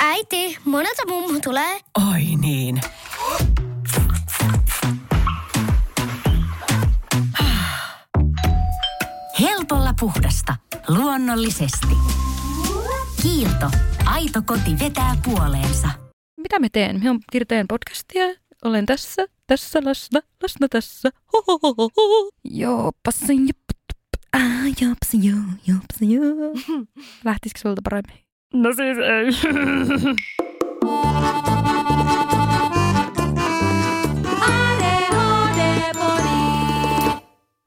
Äiti, monelta mummu tulee? Oi niin. Helpolla puhdasta. Luonnollisesti. Kiilto. Aito koti vetää puoleensa. Mitä me teen? Minä teen podcastia. Olen tässä, tässä läsnä, läsnä tässä. Hohohoho. Joo, passin. Ah, jops, joo, jops, joo. Lähtisikö sulta paremmin? No siis ei.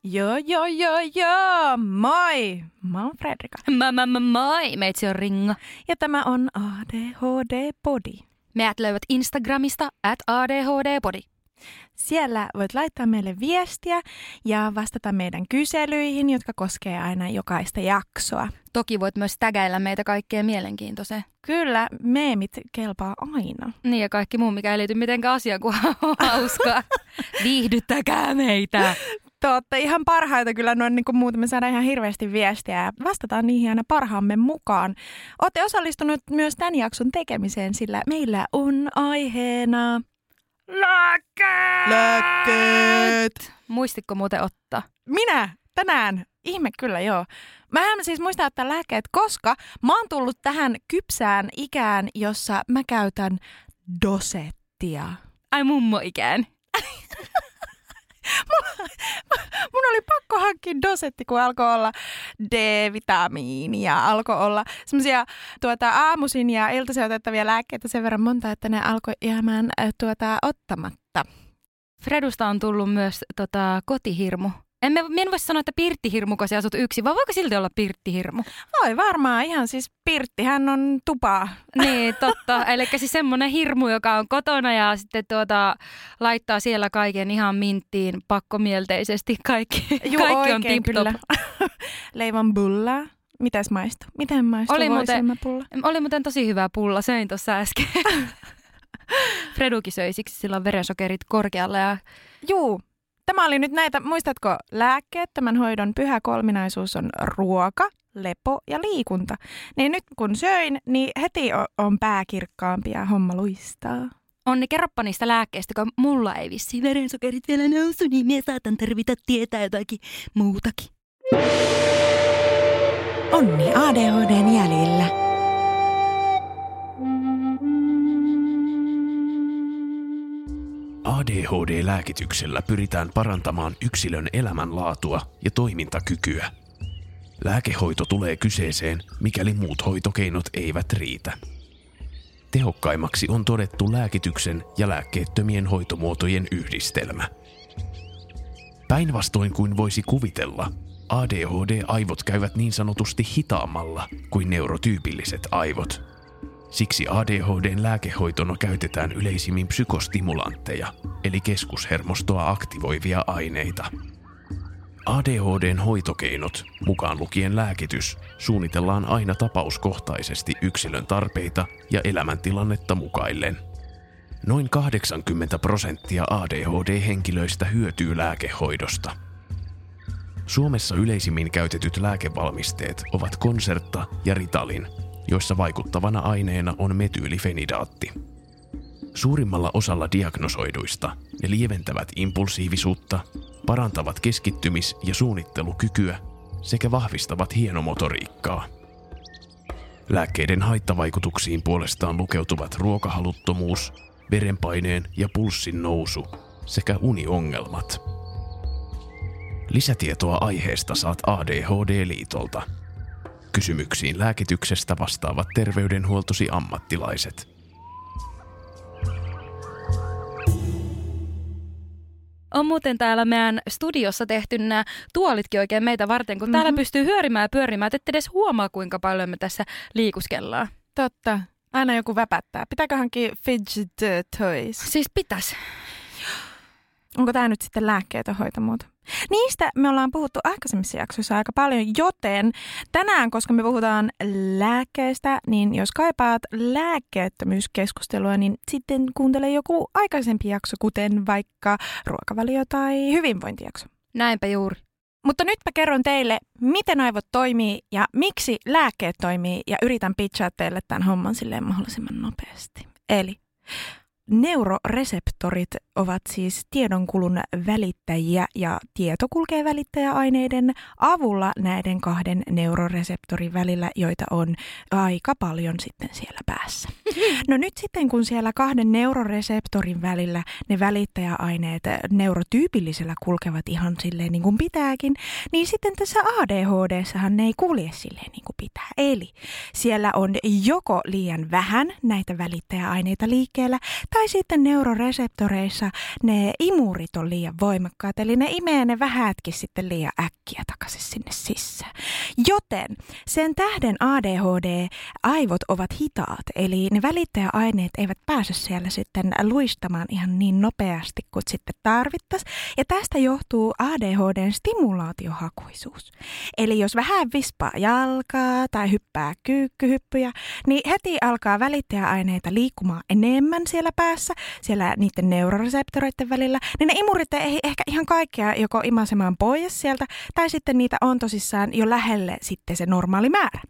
Joo, joo, joo, joo. Moi! Mä oon Fredrika. Mä, mä, mä, moi! Meitsi on Ringa. Ja tämä on ADHD Body. Meät löydät Instagramista at ADHD-podi. Siellä voit laittaa meille viestiä ja vastata meidän kyselyihin, jotka koskee aina jokaista jaksoa. Toki voit myös tägäillä meitä kaikkea mielenkiintoiseen. Kyllä, meemit kelpaa aina. Niin ja kaikki muu, mikä ei liity mitenkään asiaan, kun hauskaa. Viihdyttäkää meitä! Te olette ihan parhaita kyllä noin niin kuin muuten. Me saadaan ihan hirveästi viestiä ja vastataan niihin aina parhaamme mukaan. Olette osallistunut myös tämän jakson tekemiseen, sillä meillä on aiheena... Lääkkeet! Lääkkeet! Muistitko muuten ottaa? Minä tänään? Ihme kyllä, joo. Mä en siis muista ottaa lääkkeet, koska mä oon tullut tähän kypsään ikään, jossa mä käytän dosettia. Ai mummo ikään. oli pakko hankkia dosetti, kun alkoi olla D-vitamiinia, alkoi olla semmoisia tuota, aamuisin ja iltaisin otettavia lääkkeitä sen verran monta, että ne alkoi jäämään tuota, ottamatta. Fredusta on tullut myös tota, kotihirmu. En, me, en voi sanoa, että pirttihirmu, kun asut yksin, vaan voiko silti olla pirttihirmu? Voi varmaan ihan siis Pirttihän on tupa. Niin, totta. Eli siis semmoinen hirmu, joka on kotona ja sitten tuota, laittaa siellä kaiken ihan minttiin pakkomielteisesti. Kaikki, Juu, kaikki on oikein tip kyllä. Leivon bulla. Mitäs maistuu? Miten maistuu Oli muuten- voisilmäpulla? Oli muuten tosi hyvä pulla, söin tuossa äsken. Fredukin söi siksi sillä on verensokerit korkealla ja Juu. Tämä oli nyt näitä, muistatko, lääkkeet, tämän hoidon pyhä kolminaisuus on ruoka, lepo ja liikunta. Niin nyt kun söin, niin heti on pää kirkkaampi ja homma luistaa. Onni, kerropa niistä lääkkeistä, kun mulla ei vissi verensokerit vielä nousu, niin minä saatan tarvita tietää jotakin muutakin. Onni ADHDn jäljillä. ADHD-lääkityksellä pyritään parantamaan yksilön elämänlaatua ja toimintakykyä. Lääkehoito tulee kyseeseen, mikäli muut hoitokeinot eivät riitä. Tehokkaimmaksi on todettu lääkityksen ja lääkkeettömien hoitomuotojen yhdistelmä. Päinvastoin kuin voisi kuvitella, ADHD-aivot käyvät niin sanotusti hitaammalla kuin neurotyypilliset aivot – Siksi ADHDn lääkehoitona käytetään yleisimmin psykostimulantteja, eli keskushermostoa aktivoivia aineita. ADHDn hoitokeinot, mukaan lukien lääkitys, suunnitellaan aina tapauskohtaisesti yksilön tarpeita ja elämäntilannetta mukaillen. Noin 80 prosenttia ADHD-henkilöistä hyötyy lääkehoidosta. Suomessa yleisimmin käytetyt lääkevalmisteet ovat Concerta ja Ritalin, joissa vaikuttavana aineena on metyylifenidaatti. Suurimmalla osalla diagnosoiduista ne lieventävät impulsiivisuutta, parantavat keskittymis- ja suunnittelukykyä sekä vahvistavat hienomotoriikkaa. Lääkkeiden haittavaikutuksiin puolestaan lukeutuvat ruokahaluttomuus, verenpaineen ja pulssin nousu sekä uniongelmat. Lisätietoa aiheesta saat ADHD-liitolta – Kysymyksiin lääkityksestä vastaavat terveydenhuoltosi ammattilaiset. On muuten täällä meidän studiossa tehty nämä tuolitkin oikein meitä varten, kun mm-hmm. täällä pystyy hyörimään ja pyörimään, että ette edes huomaa, kuinka paljon me tässä liikuskellaan. Totta. Aina joku väpättää. Pitääkö hankkia fidget toys? Siis pitäisi. Onko tämä nyt sitten lääkkeetön hoitomuoto? Niistä me ollaan puhuttu aikaisemmissa jaksoissa aika paljon, joten tänään, koska me puhutaan lääkkeistä, niin jos kaipaat lääkkeettömyyskeskustelua, niin sitten kuuntele joku aikaisempi jakso, kuten vaikka ruokavalio- tai hyvinvointijakso. Näinpä juuri. Mutta nytpä kerron teille, miten aivot toimii ja miksi lääkkeet toimii ja yritän pitchaa teille tämän homman silleen mahdollisimman nopeasti. Eli Neuroreseptorit ovat siis tiedonkulun välittäjiä ja tieto kulkee välittäjäaineiden avulla näiden kahden neuroreseptorin välillä, joita on aika paljon sitten siellä päässä. No nyt sitten kun siellä kahden neuroreseptorin välillä ne välittäjäaineet neurotyypillisellä kulkevat ihan silleen niin kuin pitääkin, niin sitten tässä ADHDssahan ne ei kulje silleen niin kuin pitää. Eli siellä on joko liian vähän näitä välittäjäaineita liikkeellä tai sitten neuroreseptoreissa ne imurit on liian voimakkaat, eli ne imee ne vähätkin sitten liian äkkiä takaisin sinne sisään. Joten sen tähden ADHD-aivot ovat hitaat, eli ne välittäjäaineet eivät pääse siellä sitten luistamaan ihan niin nopeasti kuin sitten tarvittaisiin. Ja tästä johtuu ADHDn stimulaatiohakuisuus. Eli jos vähän vispaa jalkaa tai hyppää kyykkyhyppyjä, niin heti alkaa välittäjäaineita liikkumaan enemmän siellä päässä päässä, siellä niiden neuroreseptoreiden välillä, niin ne imurit ei ehkä ihan kaikkea joko imasemaan pois sieltä, tai sitten niitä on tosissaan jo lähelle sitten se normaali määrä.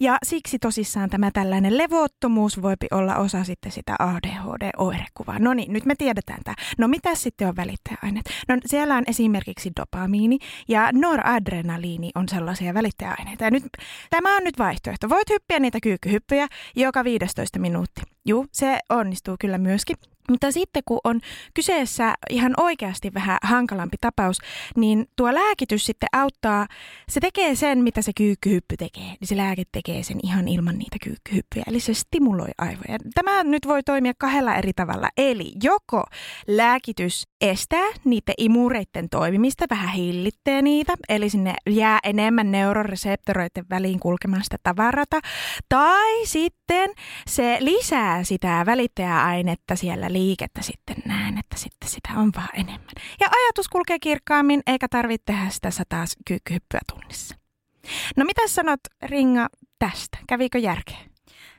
Ja siksi tosissaan tämä tällainen levottomuus voi olla osa sitten sitä ADHD-oirekuvaa. No niin, nyt me tiedetään tämä. No mitä sitten on välittäjäaineet? No siellä on esimerkiksi dopamiini ja noradrenaliini on sellaisia välittäjäaineita. Ja nyt, tämä on nyt vaihtoehto. Voit hyppiä niitä kyykkyhyppyjä joka 15 minuutti. Juu, se onnistuu kyllä myöskin. Mutta sitten kun on kyseessä ihan oikeasti vähän hankalampi tapaus, niin tuo lääkitys sitten auttaa, se tekee sen, mitä se kyykkyhyppy tekee. Niin se lääke tekee sen ihan ilman niitä kyykkyhyppyjä, eli se stimuloi aivoja. Tämä nyt voi toimia kahdella eri tavalla. Eli joko lääkitys estää niiden imureiden toimimista, vähän hillittää niitä, eli sinne jää enemmän neuroreseptoroiden väliin kulkemasta tavarata, tai sitten se lisää sitä välittäjäainetta siellä liikettä sitten näen, että sitten sitä on vaan enemmän. Ja ajatus kulkee kirkkaammin, eikä tarvitse tehdä sitä sataa kyykkyhyppyä tunnissa. No mitä sanot Ringa tästä? Kävikö järkeä?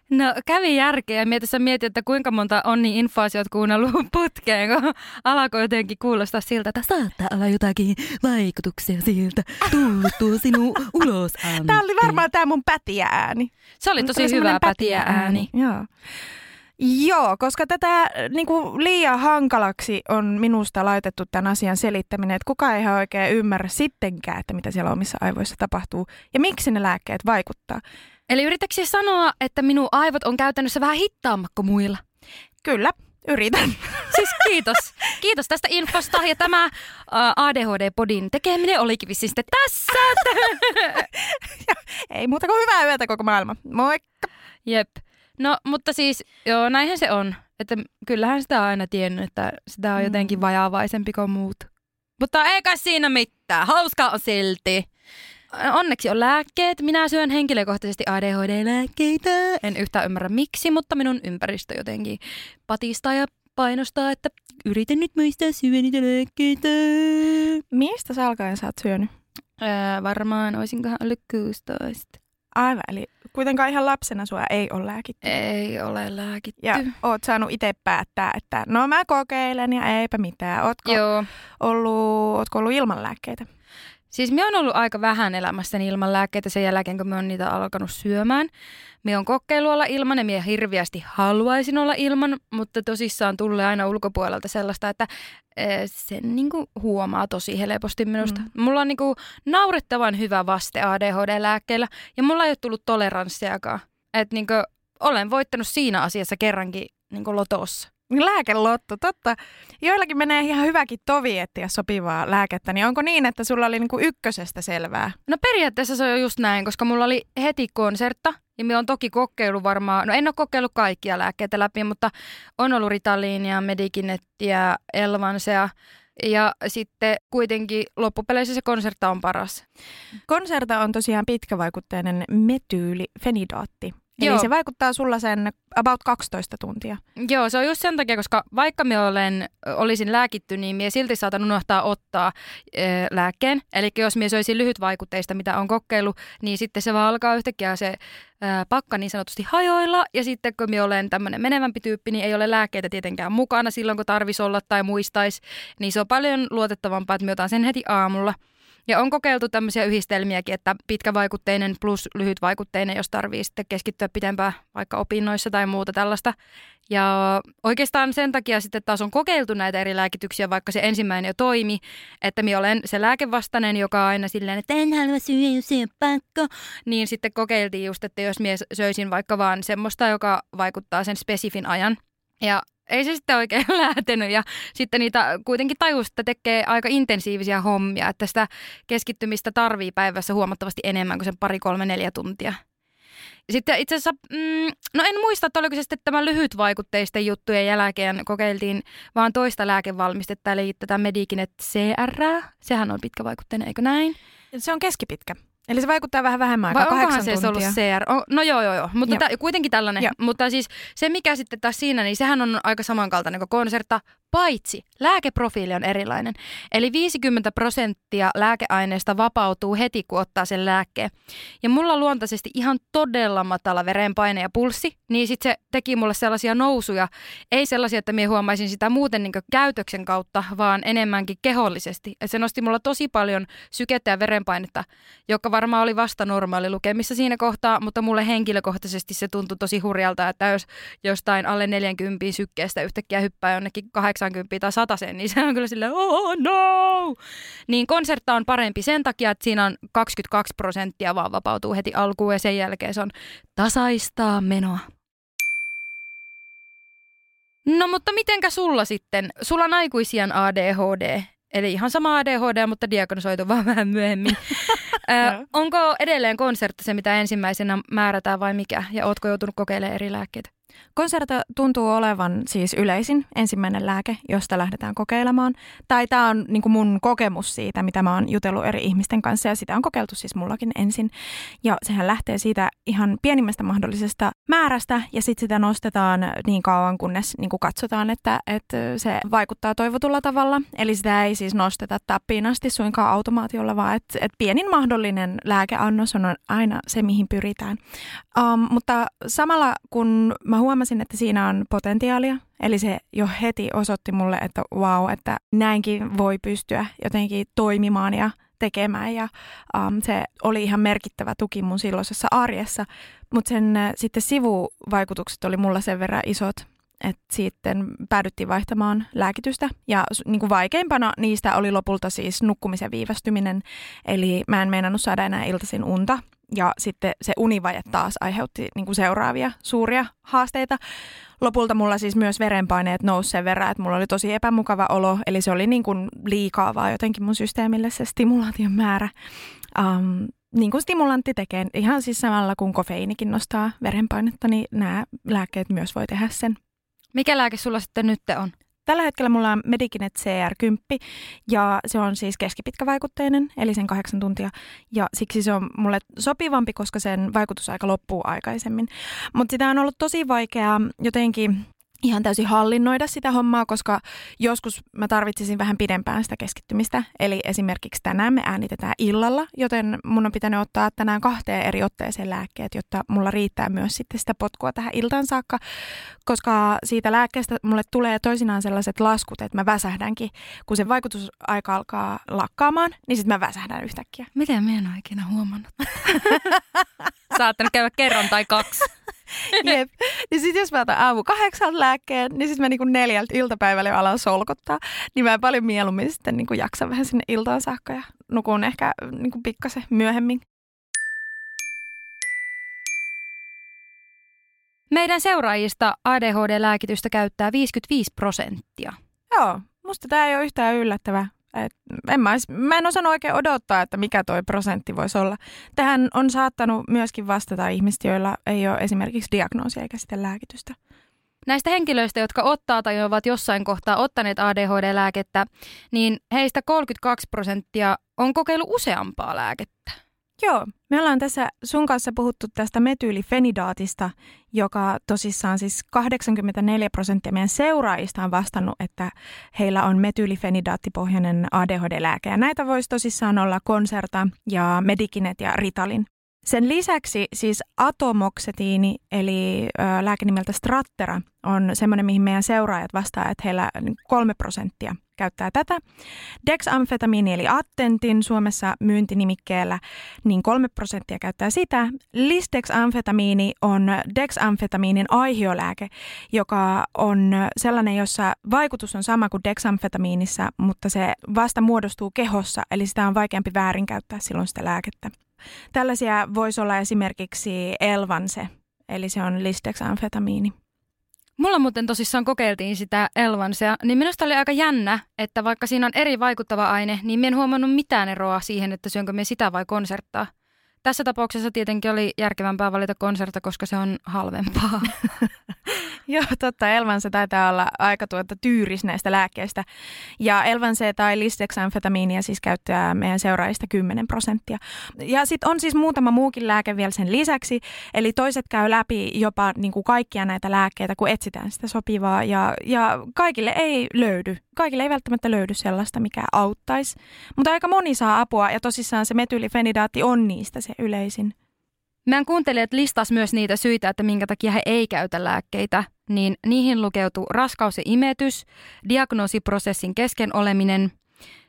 No kävi järkeä. Mietin, mietin, että kuinka monta onni infaasiot kuunnellut putkeen, kun alkoi jotenkin kuulostaa siltä, että saattaa olla jotakin vaikutuksia siltä. Tullut tuo sinun ulos Tämä oli varmaan tämä mun pätiä ääni. Se oli tosi hyvä pätiä ääni. Joo. Joo, koska tätä niin kuin liian hankalaksi on minusta laitettu tämän asian selittäminen, että kukaan ei ihan oikein ymmärrä sittenkään, että mitä siellä omissa aivoissa tapahtuu ja miksi ne lääkkeet vaikuttaa. Eli yritätkö sanoa, että minun aivot on käytännössä vähän hittaammat kuin muilla? Kyllä, yritän. Siis kiitos. Kiitos tästä infosta ja tämä uh, ADHD-podin tekeminen olikin vissiin sitten tässä. ei muuta kuin hyvää yötä koko maailma. Moikka. Jep. No, mutta siis, joo, näinhän se on. Että kyllähän sitä on aina tiennyt, että sitä on mm. jotenkin vajaavaisempi kuin muut. Mutta eikä siinä mitään. Hauskaa on silti. Onneksi on lääkkeet. Minä syön henkilökohtaisesti ADHD-lääkkeitä. En yhtään ymmärrä miksi, mutta minun ympäristö jotenkin patistaa ja painostaa, että yritän nyt muistaa syödä niitä lääkkeitä. Mistä sä alkaen sä oot syönyt? Öö, varmaan olisinkohan ollut 16. Aivan, eli kuitenkaan ihan lapsena sua ei ole lääkitty. Ei ole lääkitty. Ja oot saanut itse päättää, että no mä kokeilen ja eipä mitään. Ootko, Joo. Ollut, ootko ollut ilman lääkkeitä? Siis me on ollut aika vähän elämässäni ilman lääkkeitä sen jälkeen, kun me on niitä alkanut syömään. Me on kokeilu olla ilman ja me hirviästi haluaisin olla ilman, mutta tosissaan tulee aina ulkopuolelta sellaista, että eh, sen niinku huomaa tosi helposti minusta. Mm. Mulla on niinku naurettavan hyvä vaste ADHD-lääkkeellä ja mulla ei ole tullut toleranssiakaan. Että niinku, olen voittanut siinä asiassa kerrankin niinku lotossa. Lääkelotto, totta. Joillakin menee ihan hyväkin tovi etsiä sopivaa lääkettä, niin onko niin, että sulla oli niinku ykkösestä selvää? No periaatteessa se on just näin, koska mulla oli heti konsertta, ja me on toki kokeillut varmaan, no en ole kokeillut kaikkia lääkkeitä läpi, mutta on ollut Ritaliinia, Medikinettiä, Elvansea, ja sitten kuitenkin loppupeleissä se konserta on paras. Konserta on tosiaan pitkävaikutteinen metyylifenidaatti. Eli Joo. se vaikuttaa sulla sen about 12 tuntia. Joo, se on just sen takia, koska vaikka me olen, olisin lääkitty, niin minä silti saatan unohtaa ottaa e, lääkkeen. Eli jos minä söisin lyhytvaikutteista, mitä on kokeillut, niin sitten se vaan alkaa yhtäkkiä se ää, pakka niin sanotusti hajoilla. Ja sitten kun minä olen tämmöinen menevämpi tyyppi, niin ei ole lääkkeitä tietenkään mukana silloin, kun tarvisi olla tai muistaisi. Niin se on paljon luotettavampaa, että minä otan sen heti aamulla – Ja on kokeiltu tämmöisiä yhdistelmiäkin, että pitkävaikutteinen plus lyhytvaikutteinen, jos tarvii sitten keskittyä pitempään vaikka opinnoissa tai muuta tällaista. Ja oikeastaan sen takia sitten taas on kokeiltu näitä eri lääkityksiä, vaikka se ensimmäinen jo toimi, että minä olen se lääkevastainen, joka aina silleen, että en halua syödä, jos ei pakko. Niin sitten kokeiltiin just, että jos mies söisin vaikka vaan semmoista, joka vaikuttaa sen spesifin ajan. Ja ei se sitten oikein lähtenyt ja sitten niitä kuitenkin tajus, että tekee aika intensiivisiä hommia, että sitä keskittymistä tarvii päivässä huomattavasti enemmän kuin sen pari, kolme, neljä tuntia. Sitten itse asiassa, mm, no en muista, että oliko se sitten tämän lyhytvaikutteisten juttujen jälkeen kokeiltiin vaan toista lääkevalmistetta, eli tätä Medikinet CR. Sehän on pitkävaikutteinen, eikö näin? Se on keskipitkä. Eli se vaikuttaa vähän vähemmän aikaa, onkohan se tuntia. ollut CR? No joo, joo, joo. Mutta Joo. tä, kuitenkin tällainen. Joo. Mutta siis se, mikä sitten taas siinä, niin sehän on aika samankaltainen kuin konsertta, paitsi lääkeprofiili on erilainen. Eli 50 prosenttia lääkeaineesta vapautuu heti, kun ottaa sen lääkkeen. Ja mulla on luontaisesti ihan todella matala verenpaine ja pulssi, niin sitten se teki mulle sellaisia nousuja. Ei sellaisia, että minä huomaisin sitä muuten niin käytöksen kautta, vaan enemmänkin kehollisesti. Et se nosti mulla tosi paljon sykettä ja verenpainetta, joka varmaan oli vasta normaali lukemissa siinä kohtaa, mutta mulle henkilökohtaisesti se tuntui tosi hurjalta, että jos jostain alle 40 sykkeestä yhtäkkiä hyppää jonnekin 80 tai 100 niin se on kyllä silleen, oh no! Niin konsertta on parempi sen takia, että siinä on 22 prosenttia vaan vapautuu heti alkuun ja sen jälkeen se on tasaistaa menoa. No mutta mitenkä sulla sitten? Sulla on aikuisian ADHD, eli ihan sama ADHD, mutta diagnosoitu vaan vähän myöhemmin. Ö, onko edelleen konsertti se, mitä ensimmäisenä määrätään vai mikä? Ja ootko joutunut kokeilemaan eri lääkkeitä? Konserta tuntuu olevan siis yleisin ensimmäinen lääke, josta lähdetään kokeilemaan. Tai tämä on niin mun kokemus siitä, mitä mä oon jutellut eri ihmisten kanssa ja sitä on kokeiltu siis mullakin ensin. Ja sehän lähtee siitä ihan pienimmästä mahdollisesta määrästä ja sitten sitä nostetaan niin kauan, kunnes niin kuin katsotaan, että, että se vaikuttaa toivotulla tavalla. Eli sitä ei siis nosteta tappiin asti suinkaan automaatiolla, vaan että, että pienin mahdollinen lääkeannos on aina se, mihin pyritään. Um, mutta samalla kun mä huomasin, että siinä on potentiaalia, eli se jo heti osoitti mulle, että wow, että näinkin voi pystyä jotenkin toimimaan ja tekemään. Ja um, se oli ihan merkittävä tuki mun silloisessa arjessa, mutta sen äh, sitten sivuvaikutukset oli mulla sen verran isot, että sitten päädyttiin vaihtamaan lääkitystä. Ja niin kuin vaikeimpana niistä oli lopulta siis nukkumisen viivästyminen, eli mä en meinannut saada enää iltaisin unta ja sitten se univaje taas aiheutti niin kuin seuraavia suuria haasteita. Lopulta mulla siis myös verenpaineet nousi sen verran, että mulla oli tosi epämukava olo, eli se oli niin kuin liikaa vaan jotenkin mun systeemille se stimulaation määrä. Um, niin kuin stimulantti tekee, ihan siis samalla kun kofeiinikin nostaa verenpainetta, niin nämä lääkkeet myös voi tehdä sen. Mikä lääke sulla sitten nyt on? Tällä hetkellä mulla on Medikinet CR10 ja se on siis keskipitkävaikutteinen, eli sen kahdeksan tuntia. Ja siksi se on mulle sopivampi, koska sen vaikutusaika loppuu aikaisemmin. Mutta sitä on ollut tosi vaikea jotenkin ihan täysin hallinnoida sitä hommaa, koska joskus mä tarvitsisin vähän pidempään sitä keskittymistä. Eli esimerkiksi tänään me äänitetään illalla, joten mun on pitänyt ottaa tänään kahteen eri otteeseen lääkkeet, jotta mulla riittää myös sitten sitä potkua tähän iltaan saakka, koska siitä lääkkeestä mulle tulee toisinaan sellaiset laskut, että mä väsähdänkin. Kun se vaikutusaika alkaa lakkaamaan, niin sitten mä väsähdän yhtäkkiä. Miten mä en ole ikinä huomannut? Saattanut käydä kerran tai kaksi. Jep. Niin sitten jos mä otan aamu kahdeksan lääkkeen, niin sitten mä niinku neljältä iltapäivällä jo alan solkottaa. Niin mä paljon mieluummin sitten niinku jaksan vähän sinne iltaan saakka ja nukun ehkä niinku pikkasen myöhemmin. Meidän seuraajista ADHD-lääkitystä käyttää 55 prosenttia. Joo, musta tämä ei ole yhtään yllättävää. Et en mä, mä en osannut oikein odottaa, että mikä toi prosentti voisi olla. Tähän on saattanut myöskin vastata ihmiset, joilla ei ole esimerkiksi diagnoosia eikä sitä lääkitystä. Näistä henkilöistä, jotka ottaa tai ovat jossain kohtaa ottaneet ADHD-lääkettä, niin heistä 32 prosenttia on kokeillut useampaa lääkettä. Joo, me ollaan tässä sun kanssa puhuttu tästä metyylifenidaatista, joka tosissaan siis 84 prosenttia meidän seuraajista on vastannut, että heillä on metyylifenidaattipohjainen ADHD-lääke. Ja näitä voisi tosissaan olla Concerta ja Medikinet ja Ritalin. Sen lisäksi siis atomoksetiini, eli ö, lääke nimeltä Strattera, on semmoinen, mihin meidän seuraajat vastaa, että heillä kolme prosenttia käyttää tätä. Dexamfetamiini eli Attentin Suomessa myyntinimikkeellä, niin kolme prosenttia käyttää sitä. Lisdexamfetamiini on dexamfetamiinin aihiolääke, joka on sellainen, jossa vaikutus on sama kuin dexamfetamiinissa, mutta se vasta muodostuu kehossa, eli sitä on vaikeampi väärinkäyttää silloin sitä lääkettä. Tällaisia voisi olla esimerkiksi Elvanse, eli se on lisdexamfetamiini. Mulla muuten tosissaan kokeiltiin sitä Elvansea, niin minusta oli aika jännä, että vaikka siinä on eri vaikuttava aine, niin en huomannut mitään eroa siihen, että syönkö me sitä vai konserttaa. Tässä tapauksessa tietenkin oli järkevämpää valita konserta, koska se on halvempaa. Joo, totta. Elvanse taitaa olla aika tuota tyyris näistä lääkkeistä. Ja Elvanse tai lisdexamfetamiinia siis käyttää meidän seuraajista 10 prosenttia. Ja sitten on siis muutama muukin lääke vielä sen lisäksi. Eli toiset käy läpi jopa niin kuin kaikkia näitä lääkkeitä, kun etsitään sitä sopivaa. Ja, ja kaikille ei löydy. Kaikille ei välttämättä löydy sellaista, mikä auttaisi. Mutta aika moni saa apua ja tosissaan se metylifenidaatti on niistä se yleisin. Meidän kuuntelijat listas myös niitä syitä, että minkä takia he ei käytä lääkkeitä, niin niihin lukeutuu raskaus ja imetys, diagnoosiprosessin kesken oleminen,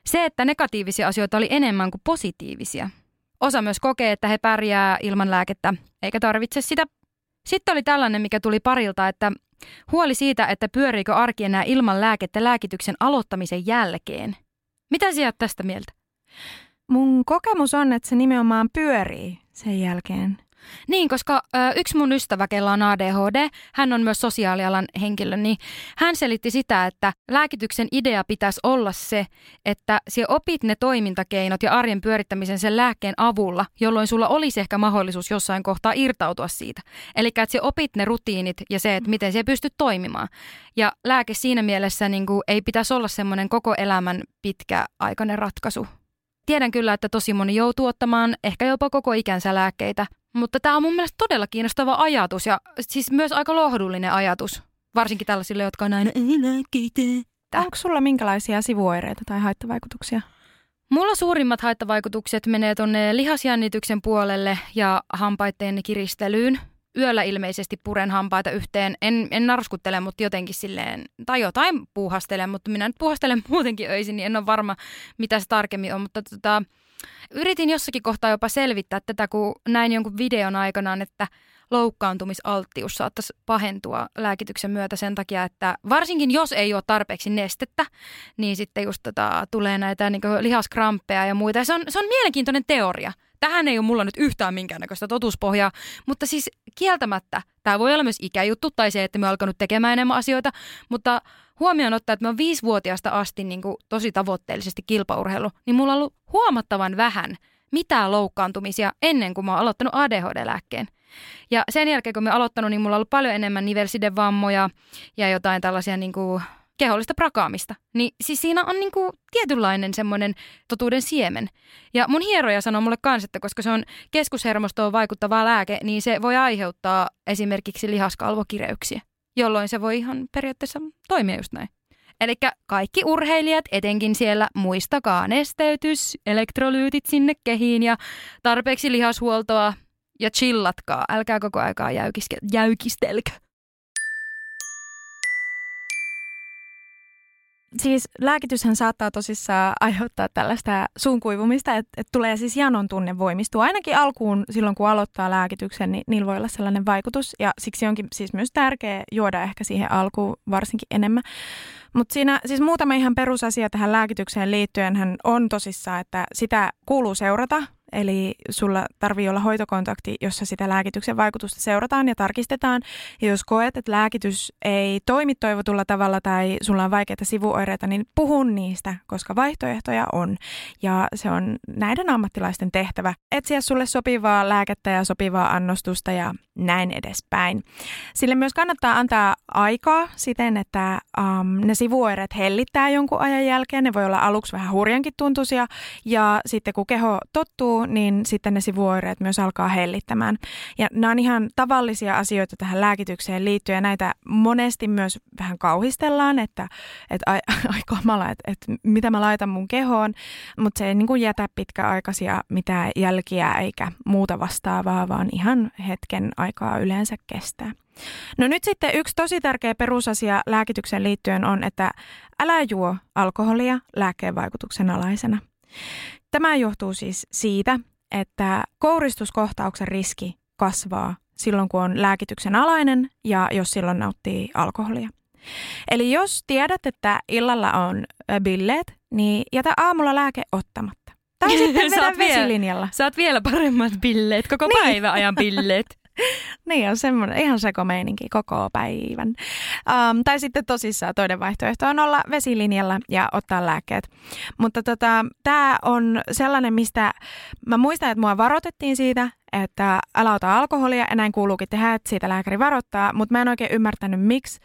se, että negatiivisia asioita oli enemmän kuin positiivisia. Osa myös kokee, että he pärjää ilman lääkettä, eikä tarvitse sitä. Sitten oli tällainen, mikä tuli parilta, että huoli siitä, että pyöriikö arki enää ilman lääkettä lääkityksen aloittamisen jälkeen. Mitä sinä tästä mieltä? Mun kokemus on, että se nimenomaan pyörii sen jälkeen. Niin, koska ö, yksi mun ystävä, kella on ADHD, hän on myös sosiaalialan henkilö, niin hän selitti sitä, että lääkityksen idea pitäisi olla se, että sinä opit ne toimintakeinot ja arjen pyörittämisen sen lääkkeen avulla, jolloin sulla olisi ehkä mahdollisuus jossain kohtaa irtautua siitä. Eli että sinä opit ne rutiinit ja se, että miten se pystyt toimimaan. Ja lääke siinä mielessä niin kuin, ei pitäisi olla semmoinen koko elämän pitkäaikainen ratkaisu. Tiedän kyllä, että tosi moni joutuu ottamaan ehkä jopa koko ikänsä lääkkeitä, mutta tämä on mun mielestä todella kiinnostava ajatus ja siis myös aika lohdullinen ajatus. Varsinkin tällaisille, jotka on aina ei lääkkeitä. Onko sulla minkälaisia sivuoireita tai haittavaikutuksia? Mulla suurimmat haittavaikutukset menee tuonne lihasjännityksen puolelle ja hampaiden kiristelyyn. Yöllä ilmeisesti puren hampaita yhteen. En, en narskuttele, mutta jotenkin silleen, tai jotain puuhastelen, mutta minä nyt puuhastelen muutenkin öisin, niin en ole varma, mitä se tarkemmin on. Mutta tota, Yritin jossakin kohtaa jopa selvittää tätä, kun näin jonkun videon aikanaan, että loukkaantumisalttius saattaisi pahentua lääkityksen myötä sen takia, että varsinkin jos ei ole tarpeeksi nestettä, niin sitten just tota, tulee näitä niin lihaskrampeja ja muita. se on, se on mielenkiintoinen teoria. Tähän ei ole mulla nyt yhtään minkäännäköistä totuuspohjaa, mutta siis kieltämättä tämä voi olla myös ikäjuttu tai se, että me alkanut tekemään enemmän asioita, mutta huomioon ottaa, että mä oon viisivuotiaasta asti niin kuin tosi tavoitteellisesti kilpaurheilu, niin mulla on ollut huomattavan vähän mitään loukkaantumisia ennen kuin mä oon aloittanut ADHD-lääkkeen. Ja sen jälkeen, kun mä oon aloittanut, niin mulla on ollut paljon enemmän nivelsidevammoja ja jotain tällaisia niin kuin kehollista prakaamista. Niin siis siinä on niin kuin tietynlainen semmoinen totuuden siemen. Ja mun hieroja sanoo mulle kans, että koska se on keskushermostoon vaikuttava lääke, niin se voi aiheuttaa esimerkiksi lihaskalvokireyksiä jolloin se voi ihan periaatteessa toimia just näin. Eli kaikki urheilijat, etenkin siellä, muistakaa nesteytys, elektrolyytit sinne kehiin ja tarpeeksi lihashuoltoa ja chillatkaa. Älkää koko aikaa jäykiske- jäykistelkö. Siis lääkityshän saattaa tosissaan aiheuttaa tällaista suunkuivumista, että, että tulee siis janon tunne voimistua. Ainakin alkuun silloin, kun aloittaa lääkityksen, niin niillä voi olla sellainen vaikutus. Ja siksi onkin siis myös tärkeää juoda ehkä siihen alkuun varsinkin enemmän. Mutta siinä siis muutama ihan perusasia tähän lääkitykseen liittyen hän on tosissaan, että sitä kuuluu seurata Eli sulla tarvii olla hoitokontakti, jossa sitä lääkityksen vaikutusta seurataan ja tarkistetaan. Ja jos koet, että lääkitys ei toimi toivotulla tavalla tai sulla on vaikeita sivuoireita, niin puhun niistä, koska vaihtoehtoja on. Ja se on näiden ammattilaisten tehtävä etsiä sulle sopivaa lääkettä ja sopivaa annostusta ja näin edespäin. Sille myös kannattaa antaa aikaa siten, että um, ne sivuoireet hellittää jonkun ajan jälkeen. Ne voi olla aluksi vähän hurjankin tuntuisia ja sitten kun keho tottuu, niin sitten ne sivuoireet myös alkaa hellittämään. Ja nämä on ihan tavallisia asioita tähän lääkitykseen liittyen ja näitä monesti myös vähän kauhistellaan, että, että ai, ai kamala, että, että mitä mä laitan mun kehoon, mutta se ei niin kuin jätä pitkäaikaisia mitään jälkiä eikä muuta vastaavaa, vaan ihan hetken aikaa yleensä kestää. No nyt sitten yksi tosi tärkeä perusasia lääkitykseen liittyen on, että älä juo alkoholia lääkkeen vaikutuksen alaisena. Tämä johtuu siis siitä, että kouristuskohtauksen riski kasvaa silloin, kun on lääkityksen alainen ja jos silloin nauttii alkoholia. Eli jos tiedät, että illalla on billeet, niin jätä aamulla lääke ottamatta. Tai sitten vedä vesilinjalla. Saat vielä paremmat billeet, koko niin. päivä ajan billeet. niin on semmoinen ihan sekomeininki koko päivän. Um, tai sitten tosissaan toinen vaihtoehto on olla vesilinjalla ja ottaa lääkkeet. Mutta tota, tämä on sellainen, mistä mä muistan, että mua varoitettiin siitä, että älä ota alkoholia ja näin kuuluukin tehdä, että siitä lääkäri varoittaa, mutta mä en oikein ymmärtänyt miksi.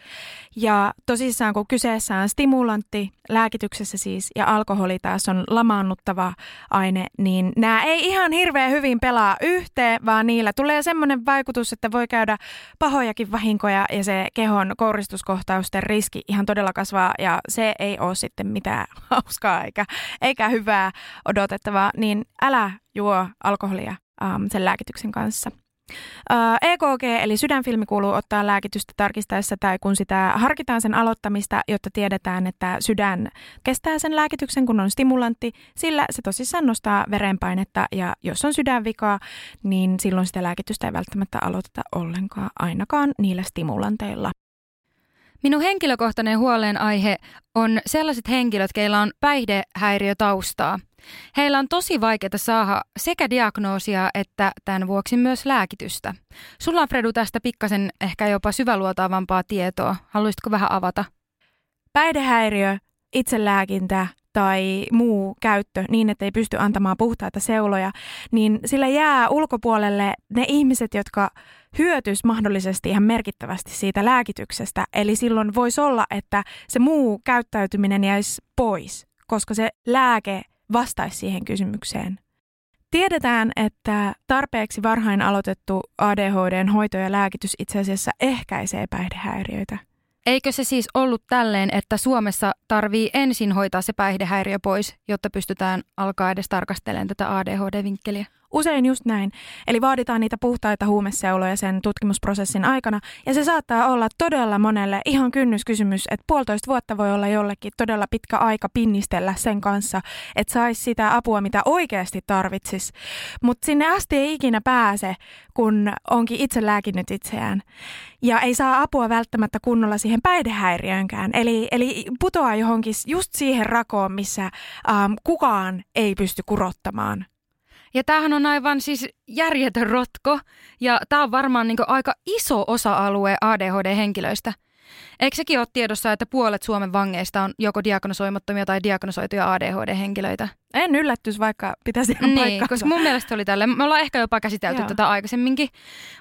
Ja tosissaan kun kyseessä on stimulantti lääkityksessä siis ja alkoholi taas on lamaannuttava aine, niin nämä ei ihan hirveän hyvin pelaa yhteen, vaan niillä tulee semmoinen vaikutus, että voi käydä pahojakin vahinkoja ja se kehon kouristuskohtausten riski ihan todella kasvaa ja se ei ole sitten mitään hauskaa eikä, eikä hyvää odotettavaa, niin älä juo alkoholia um, sen lääkityksen kanssa. Uh, EKG eli sydänfilmi kuuluu ottaa lääkitystä tarkistaessa tai kun sitä harkitaan sen aloittamista, jotta tiedetään, että sydän kestää sen lääkityksen, kun on stimulantti, sillä se tosissaan nostaa verenpainetta ja jos on sydänvikaa, niin silloin sitä lääkitystä ei välttämättä aloiteta ollenkaan, ainakaan niillä stimulanteilla. Minun henkilökohtainen huolenaihe on sellaiset henkilöt, keillä on päihdehäiriötaustaa. Heillä on tosi vaikeaa saada sekä diagnoosia että tämän vuoksi myös lääkitystä. Sulla on Fredu tästä pikkasen ehkä jopa syväluotaavampaa tietoa. Haluaisitko vähän avata? Päihdehäiriö, itselääkintä tai muu käyttö niin, että ei pysty antamaan puhtaita seuloja, niin sillä jää ulkopuolelle ne ihmiset, jotka hyötys mahdollisesti ihan merkittävästi siitä lääkityksestä. Eli silloin voisi olla, että se muu käyttäytyminen jäisi pois, koska se lääke vastaisi siihen kysymykseen. Tiedetään, että tarpeeksi varhain aloitettu ADHDn hoito ja lääkitys itse asiassa ehkäisee päihdehäiriöitä. Eikö se siis ollut tälleen, että Suomessa tarvii ensin hoitaa se päihdehäiriö pois, jotta pystytään alkaa edes tarkastelemaan tätä ADHD-vinkkeliä? Usein just näin. Eli vaaditaan niitä puhtaita huumeseuloja sen tutkimusprosessin aikana. Ja se saattaa olla todella monelle ihan kynnyskysymys, että puolitoista vuotta voi olla jollekin todella pitkä aika pinnistellä sen kanssa, että saisi sitä apua, mitä oikeasti tarvitsisi. Mutta sinne asti ei ikinä pääse, kun onkin itse lääkinyt itseään. Ja ei saa apua välttämättä kunnolla siihen päihdehäiriönkään. Eli, eli putoaa johonkin just siihen rakoon, missä ähm, kukaan ei pysty kurottamaan. Ja tämähän on aivan siis järjetön rotko, ja tämä on varmaan niin aika iso osa-alue ADHD-henkilöistä. Eikö sekin ole tiedossa, että puolet Suomen vangeista on joko diagnosoimattomia tai diagnosoituja ADHD-henkilöitä? En yllätys, vaikka pitäisi ihan Niin, koska mun mielestä oli tälle. Me ollaan ehkä jopa käsitelty Joo. tätä aikaisemminkin.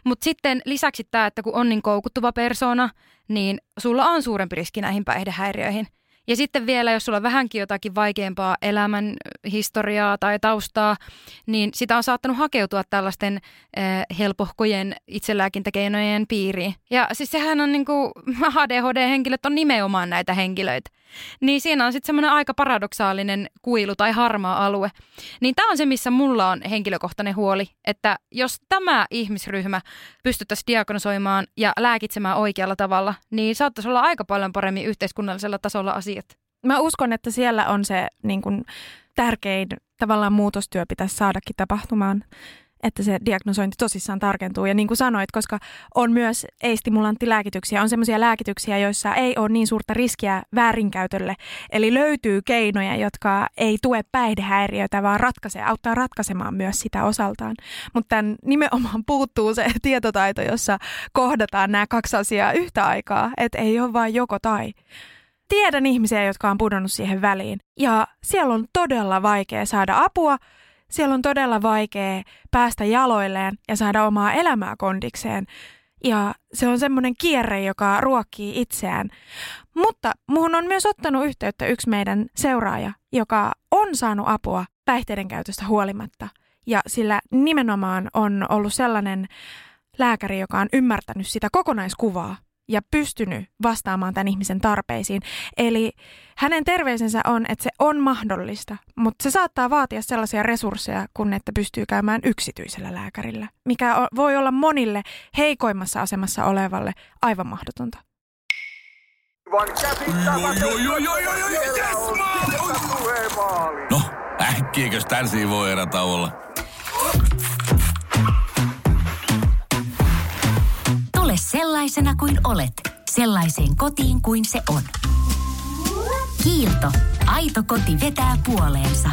Mutta sitten lisäksi tämä, että kun on niin koukuttuva persona, niin sulla on suurempi riski näihin päihdehäiriöihin – ja sitten vielä, jos sulla on vähänkin jotakin vaikeampaa elämän historiaa tai taustaa, niin sitä on saattanut hakeutua tällaisten äh, helpohkojen itselääkintäkeinojen piiriin. Ja siis sehän on niin kuin, ADHD-henkilöt on nimenomaan näitä henkilöitä. Niin siinä on sitten semmoinen aika paradoksaalinen kuilu tai harmaa alue. Niin tämä on se, missä mulla on henkilökohtainen huoli, että jos tämä ihmisryhmä pystyttäisiin diagnosoimaan ja lääkitsemään oikealla tavalla, niin saattaisi olla aika paljon paremmin yhteiskunnallisella tasolla asiat. Mä uskon, että siellä on se niin kun, tärkein tavallaan muutostyö pitäisi saadakin tapahtumaan että se diagnosointi tosissaan tarkentuu. Ja niin kuin sanoit, koska on myös ei-stimulanttilääkityksiä, on sellaisia lääkityksiä, joissa ei ole niin suurta riskiä väärinkäytölle. Eli löytyy keinoja, jotka ei tue päihdehäiriötä, vaan ratkaisee, auttaa ratkaisemaan myös sitä osaltaan. Mutta nimenomaan puuttuu se tietotaito, jossa kohdataan nämä kaksi asiaa yhtä aikaa, että ei ole vain joko tai tiedän ihmisiä, jotka on pudonnut siihen väliin. Ja siellä on todella vaikea saada apua siellä on todella vaikea päästä jaloilleen ja saada omaa elämää kondikseen. Ja se on semmoinen kierre, joka ruokkii itseään. Mutta muhun on myös ottanut yhteyttä yksi meidän seuraaja, joka on saanut apua päihteiden käytöstä huolimatta. Ja sillä nimenomaan on ollut sellainen lääkäri, joka on ymmärtänyt sitä kokonaiskuvaa ja pystynyt vastaamaan tämän ihmisen tarpeisiin. Eli hänen terveisensä on, että se on mahdollista, mutta se saattaa vaatia sellaisia resursseja, kun että pystyy käymään yksityisellä lääkärillä, mikä voi olla monille heikoimmassa asemassa olevalle aivan mahdotonta. No, äkkiäkös tän voi erä? Tule sellaisena kuin olet, sellaiseen kotiin kuin se on. Kiilto. Aito koti vetää puoleensa.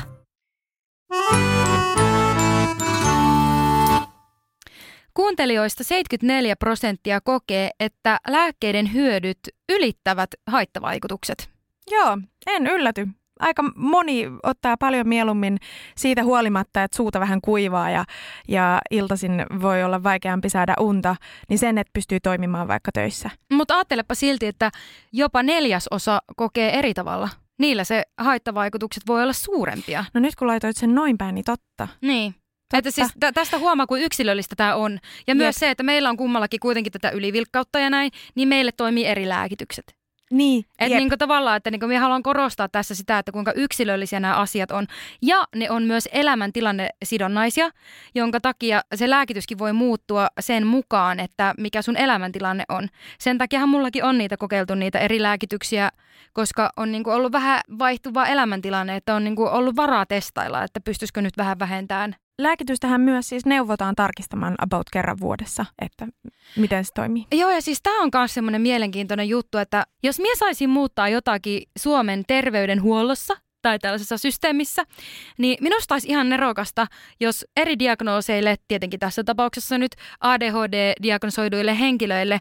Kuuntelijoista 74 prosenttia kokee, että lääkkeiden hyödyt ylittävät haittavaikutukset. Joo, en ylläty aika moni ottaa paljon mieluummin siitä huolimatta, että suuta vähän kuivaa ja, ja iltaisin voi olla vaikeampi saada unta, niin sen, että pystyy toimimaan vaikka töissä. Mutta ajattelepa silti, että jopa neljäsosa kokee eri tavalla. Niillä se haittavaikutukset voi olla suurempia. No nyt kun laitoit sen noin päin, niin totta. Niin. Totta. Että siis tästä huomaa, kuin yksilöllistä tämä on. Ja myös Jep. se, että meillä on kummallakin kuitenkin tätä ylivilkkautta ja näin, niin meille toimii eri lääkitykset. Niin, että niin tavallaan, että niin minä haluan korostaa tässä sitä, että kuinka yksilöllisiä nämä asiat on. Ja ne on myös elämäntilanne sidonnaisia, jonka takia se lääkityskin voi muuttua sen mukaan, että mikä sun elämäntilanne on. Sen takiahan mullakin on niitä kokeiltu niitä eri lääkityksiä, koska on niin ollut vähän vaihtuva elämäntilanne, että on niin ollut varaa testailla, että pystyisikö nyt vähän vähentämään Lääkitystähän myös siis neuvotaan tarkistamaan about kerran vuodessa, että miten se toimii. Joo, ja siis tämä on myös semmoinen mielenkiintoinen juttu, että jos minä saisin muuttaa jotakin Suomen terveydenhuollossa tai tällaisessa systeemissä, niin minusta olisi ihan nerokasta, jos eri diagnooseille, tietenkin tässä tapauksessa nyt ADHD-diagnosoiduille henkilöille,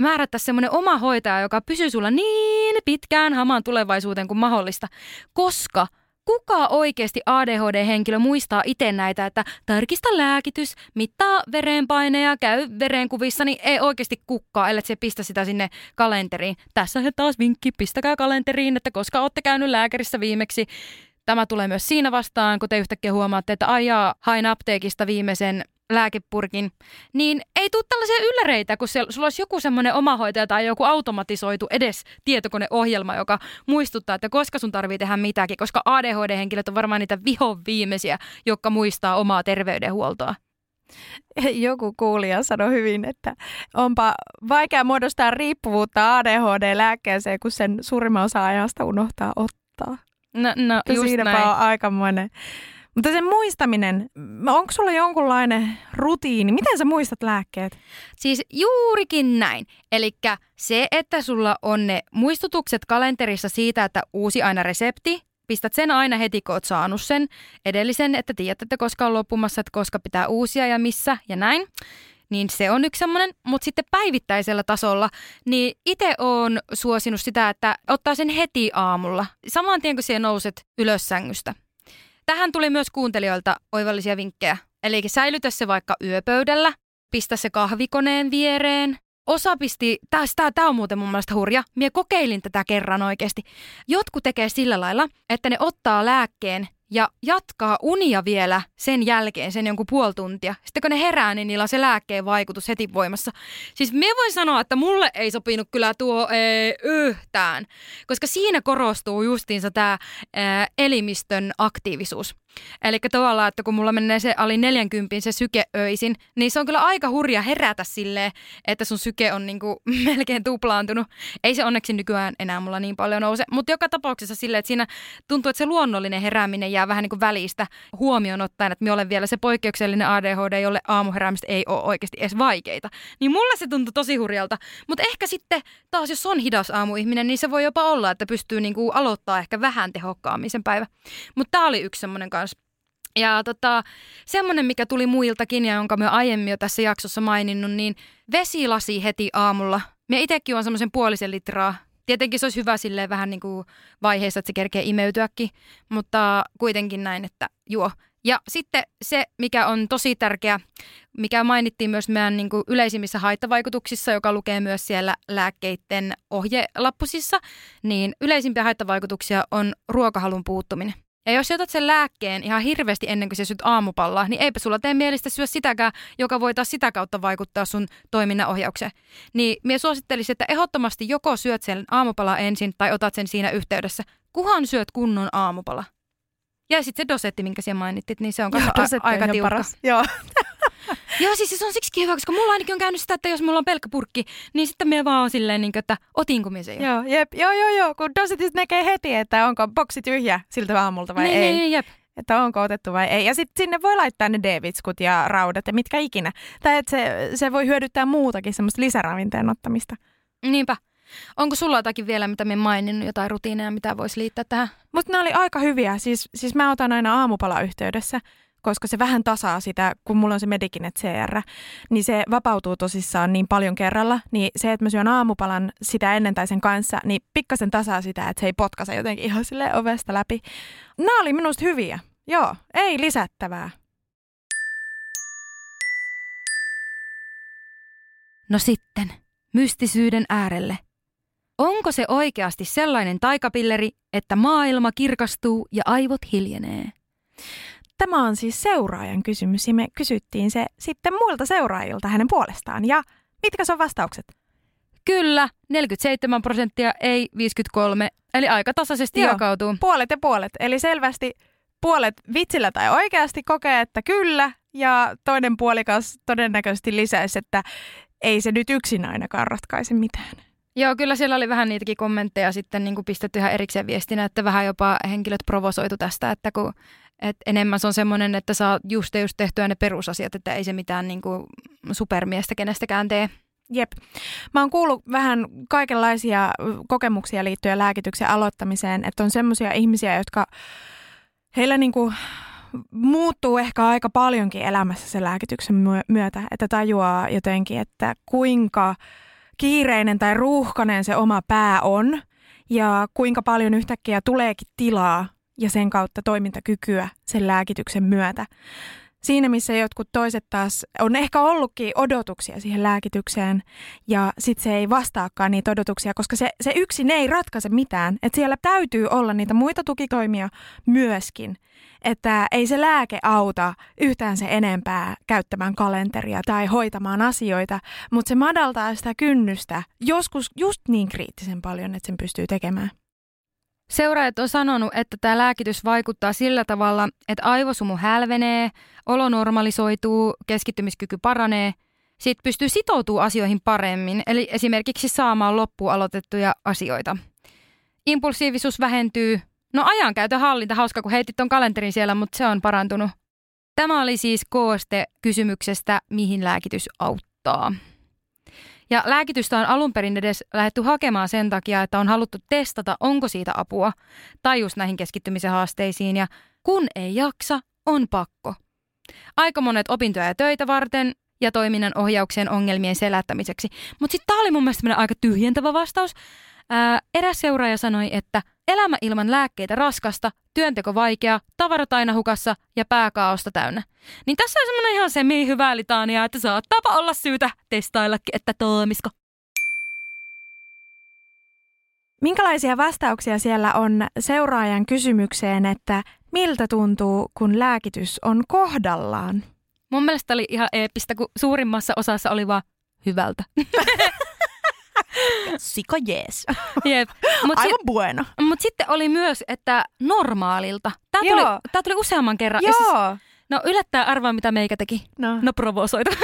määrättäisiin semmoinen oma hoitaja, joka pysyy sulla niin pitkään hamaan tulevaisuuteen kuin mahdollista, koska – kuka oikeasti ADHD-henkilö muistaa itse näitä, että tarkista lääkitys, mittaa verenpaineja, käy verenkuvissa, niin ei oikeasti kukkaa, ellei se pistä sitä sinne kalenteriin. Tässä he taas vinkki, pistäkää kalenteriin, että koska olette käynyt lääkärissä viimeksi. Tämä tulee myös siinä vastaan, kun te yhtäkkiä huomaatte, että ajaa hain apteekista viimeisen lääkepurkin, niin ei tule tällaisia ylläreitä, kun siellä, sulla olisi joku semmoinen omahoitaja tai joku automatisoitu edes tietokoneohjelma, joka muistuttaa, että koska sun tarvii tehdä mitäkin, koska ADHD-henkilöt on varmaan niitä vihon viimeisiä, jotka muistaa omaa terveydenhuoltoa. Joku kuulija sanoi hyvin, että onpa vaikea muodostaa riippuvuutta ADHD-lääkkeeseen, kun sen suurimman osa ajasta unohtaa ottaa. No, no just Siinäpä näin. on aikamoinen mutta sen muistaminen, onko sulla jonkunlainen rutiini? Miten sä muistat lääkkeet? Siis juurikin näin. Eli se, että sulla on ne muistutukset kalenterissa siitä, että uusi aina resepti, pistät sen aina heti, kun oot saanut sen edellisen, että tiedät, että koska on loppumassa, että koska pitää uusia ja missä ja näin. Niin se on yksi semmoinen, mutta sitten päivittäisellä tasolla, niin itse on suosinut sitä, että ottaa sen heti aamulla. Saman tien, kun siellä nouset ylös sängystä. Tähän tuli myös kuuntelijoilta oivallisia vinkkejä. Eli säilytä se vaikka yöpöydällä, pistä se kahvikoneen viereen. Osa pisti, tämä on muuten mun mielestä hurja, mie kokeilin tätä kerran oikeasti. Jotkut tekee sillä lailla, että ne ottaa lääkkeen ja jatkaa unia vielä sen jälkeen, sen jonkun puoli tuntia. Sitten kun ne herää, niin niillä on se lääkkeen vaikutus heti voimassa. Siis me voin sanoa, että mulle ei sopinut kyllä tuo ei, yhtään, koska siinä korostuu justiinsa tämä elimistön aktiivisuus. Eli tavallaan, että kun mulla menee se ali 40 se syke öisin, niin se on kyllä aika hurja herätä silleen, että sun syke on niinku melkein tuplaantunut. Ei se onneksi nykyään enää mulla niin paljon nouse, mutta joka tapauksessa silleen, että siinä tuntuu, että se luonnollinen herääminen jää vähän niin kuin välistä huomioon ottaen, että me olen vielä se poikkeuksellinen ADHD, jolle aamuheräämistä ei ole oikeasti edes vaikeita. Niin mulle se tuntuu tosi hurjalta, mutta ehkä sitten taas jos on hidas aamuihminen, niin se voi jopa olla, että pystyy niin kuin aloittaa ehkä vähän tehokkaammin sen päivä. Mutta tämä oli yksi semmoinen ja tota, semmoinen, mikä tuli muiltakin ja jonka me aiemmin jo tässä jaksossa maininnut, niin vesilasi heti aamulla. Me itsekin on semmoisen puolisen litraa. Tietenkin se olisi hyvä silleen vähän niin kuin vaiheessa, että se kerkee imeytyäkin, mutta kuitenkin näin, että juo. Ja sitten se, mikä on tosi tärkeä, mikä mainittiin myös meidän niin kuin yleisimmissä haittavaikutuksissa, joka lukee myös siellä lääkkeiden ohjelappusissa, niin yleisimpiä haittavaikutuksia on ruokahalun puuttuminen. Ja jos otat sen lääkkeen ihan hirveästi ennen kuin sä syöt aamupallaa, niin eipä sulla tee mielestä syö sitäkään, joka voi taas sitä kautta vaikuttaa sun toiminnan ohjaukseen. Niin minä suosittelisin, että ehdottomasti joko syöt sen aamupala ensin tai otat sen siinä yhteydessä, kuhan syöt kunnon aamupala. Ja sitten se dosetti, minkä siellä mainittit, niin se on Joo, a- aika tiukka. paras. Joo. Joo, siis se on siksi hyvä, koska mulla ainakin on käynyt sitä, että jos mulla on pelkkä purkki, niin sitten me vaan on silleen, niin kuin, että otinko minä sen jo. Joo, jep, joo, joo, joo, kun dosetit näkee heti, että onko boksi tyhjä siltä aamulta vai niin, ei. Niin, jep. Että onko otettu vai ei. Ja sitten sinne voi laittaa ne D-vitskut ja raudat ja mitkä ikinä. Tai että se, se voi hyödyttää muutakin semmoista lisäravinteen ottamista. Niinpä. Onko sulla jotakin vielä, mitä me maininnut, jotain rutiineja, mitä voisi liittää tähän? Mutta nämä oli aika hyviä. Siis, siis mä otan aina aamupala yhteydessä, koska se vähän tasaa sitä, kun mulla on se Medikinet CR, niin se vapautuu tosissaan niin paljon kerralla. Niin se, että mä syön aamupalan sitä ennen tai sen kanssa, niin pikkasen tasaa sitä, että se ei potkase jotenkin ihan sille ovesta läpi. Nämä oli minusta hyviä. Joo, ei lisättävää. No sitten, mystisyyden äärelle. Onko se oikeasti sellainen taikapilleri, että maailma kirkastuu ja aivot hiljenee? Tämä on siis seuraajan kysymys ja me kysyttiin se sitten muilta seuraajilta hänen puolestaan. Ja mitkä on vastaukset? Kyllä, 47 prosenttia, ei 53, eli aika tasaisesti Joo. jakautuu. Puolet ja puolet. Eli selvästi puolet vitsillä tai oikeasti kokee, että kyllä, ja toinen puolikas todennäköisesti lisäisi, että ei se nyt yksin ainakaan ratkaise mitään. Joo, kyllä siellä oli vähän niitäkin kommentteja sitten niin kuin pistetty ihan erikseen viestinä, että vähän jopa henkilöt provosoitu tästä, että kun et enemmän se on semmoinen, että saa just just tehtyä ne perusasiat, että ei se mitään niin kuin supermiestä kenestäkään tee. Jep. Mä oon kuullut vähän kaikenlaisia kokemuksia liittyen lääkityksen aloittamiseen, että on semmoisia ihmisiä, jotka heillä niinku muuttuu ehkä aika paljonkin elämässä sen lääkityksen myö- myötä, että tajuaa jotenkin, että kuinka kiireinen tai ruuhkainen se oma pää on ja kuinka paljon yhtäkkiä tuleekin tilaa ja sen kautta toimintakykyä sen lääkityksen myötä. Siinä, missä jotkut toiset taas on ehkä ollutkin odotuksia siihen lääkitykseen ja sitten se ei vastaakaan niitä odotuksia, koska se, se yksin ei ratkaise mitään. Että siellä täytyy olla niitä muita tukitoimia myöskin. Että ei se lääke auta yhtään se enempää käyttämään kalenteria tai hoitamaan asioita, mutta se madaltaa sitä kynnystä joskus just niin kriittisen paljon, että sen pystyy tekemään. Seuraajat on sanonut, että tämä lääkitys vaikuttaa sillä tavalla, että aivosumu hälvenee, olo normalisoituu, keskittymiskyky paranee, sitten pystyy sitoutumaan asioihin paremmin, eli esimerkiksi saamaan loppuun aloitettuja asioita. Impulsiivisuus vähentyy, no ajankäytön hallinta, hauska kun heitit ton kalenterin siellä, mutta se on parantunut. Tämä oli siis kooste kysymyksestä, mihin lääkitys auttaa. Ja lääkitystä on alun perin edes lähdetty hakemaan sen takia, että on haluttu testata, onko siitä apua, tai just näihin keskittymisen haasteisiin, ja kun ei jaksa, on pakko. Aika monet opintoja ja töitä varten ja toiminnan ohjauksen ongelmien selättämiseksi. Mutta sitten tämä oli mun mielestä aika tyhjentävä vastaus. Ää, eräs seuraaja sanoi, että elämä ilman lääkkeitä raskasta, työnteko vaikea, tavarat aina hukassa ja pääkaaosta täynnä. Niin tässä on semmoinen ihan semi hyvä litania, että saattaapa olla syytä testaillakin, että toimisko. Minkälaisia vastauksia siellä on seuraajan kysymykseen, että miltä tuntuu, kun lääkitys on kohdallaan? Mun mielestä oli ihan eeppistä, kun suurimmassa osassa oli vaan hyvältä. Sika jees. Jep. Mut Aivan sit, bueno. mut sitten oli myös, että normaalilta. Tää tuli, tää tuli useamman kerran. Siis, Joo. no yllättää arvaa, mitä meikä teki. No. No provosoitu.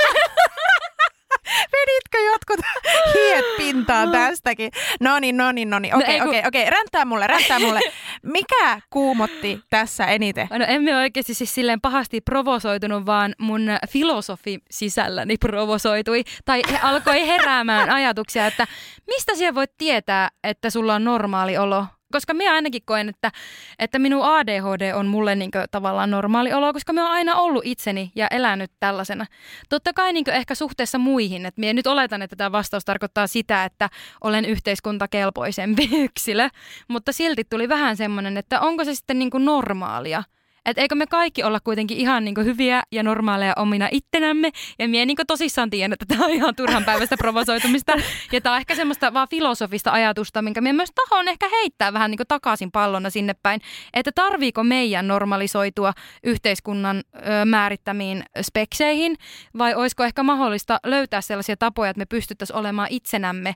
Veditkö jotkut hiet pintaan tästäkin? No niin, no niin, no niin. No Okei, ei kun- okei, okei. Ränttää mulle, ränttää mulle. Mikä kuumotti tässä eniten? No emme oikeasti siis silleen pahasti provosoitunut, vaan mun filosofi sisälläni provosoitui. Tai he alkoi heräämään ajatuksia, että mistä siellä voit tietää, että sulla on normaali olo. Koska minä ainakin koen, että, että minun ADHD on mulle niin tavallaan normaali olo, koska minä olen aina ollut itseni ja elänyt tällaisena. Totta kai niin ehkä suhteessa muihin. Että minä nyt oletan, että tämä vastaus tarkoittaa sitä, että olen yhteiskuntakelpoisempi yksilö. Mutta silti tuli vähän semmoinen, että onko se sitten niin normaalia, Et eikö me kaikki olla kuitenkin ihan niin hyviä ja normaaleja omina ittenämme. Ja mie niin tosissaan tiedän, että tämä on ihan turhan päivästä provosoitumista. Ja tämä on ehkä semmoista vaan filosofista ajatusta, minkä me myös tahon ehkä heittää vähän niin takaisin pallona sinne päin. Että tarviiko meidän normalisoitua yhteiskunnan ö, määrittämiin spekseihin vai olisiko ehkä mahdollista löytää sellaisia tapoja, että me pystyttäisiin olemaan itsenämme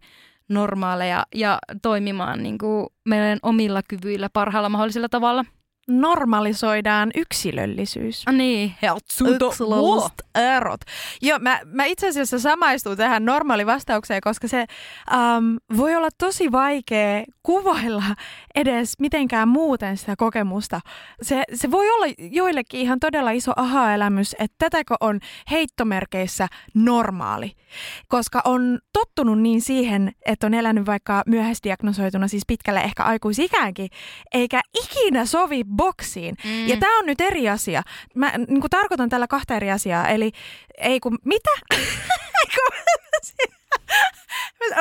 normaaleja ja toimimaan niin kuin meidän omilla kyvyillä parhaalla mahdollisella tavalla normalisoidaan yksilöllisyys. Ah, niin, yksilölliset erot. Joo, mä, mä itse asiassa samaistun tähän normaalivastaukseen, koska se um, voi olla tosi vaikea kuvailla edes mitenkään muuten sitä kokemusta. Se, se voi olla joillekin ihan todella iso aha-elämys, että tätäkö on heittomerkeissä normaali. Koska on tottunut niin siihen, että on elänyt vaikka myöhäisdiagnosoituna, siis pitkälle ehkä aikuisikäänkin, eikä ikinä sovi boksiin. Mm. Ja tämä on nyt eri asia. Mä niin tarkoitan tällä kahta eri asiaa. Eli ei kun, mitä?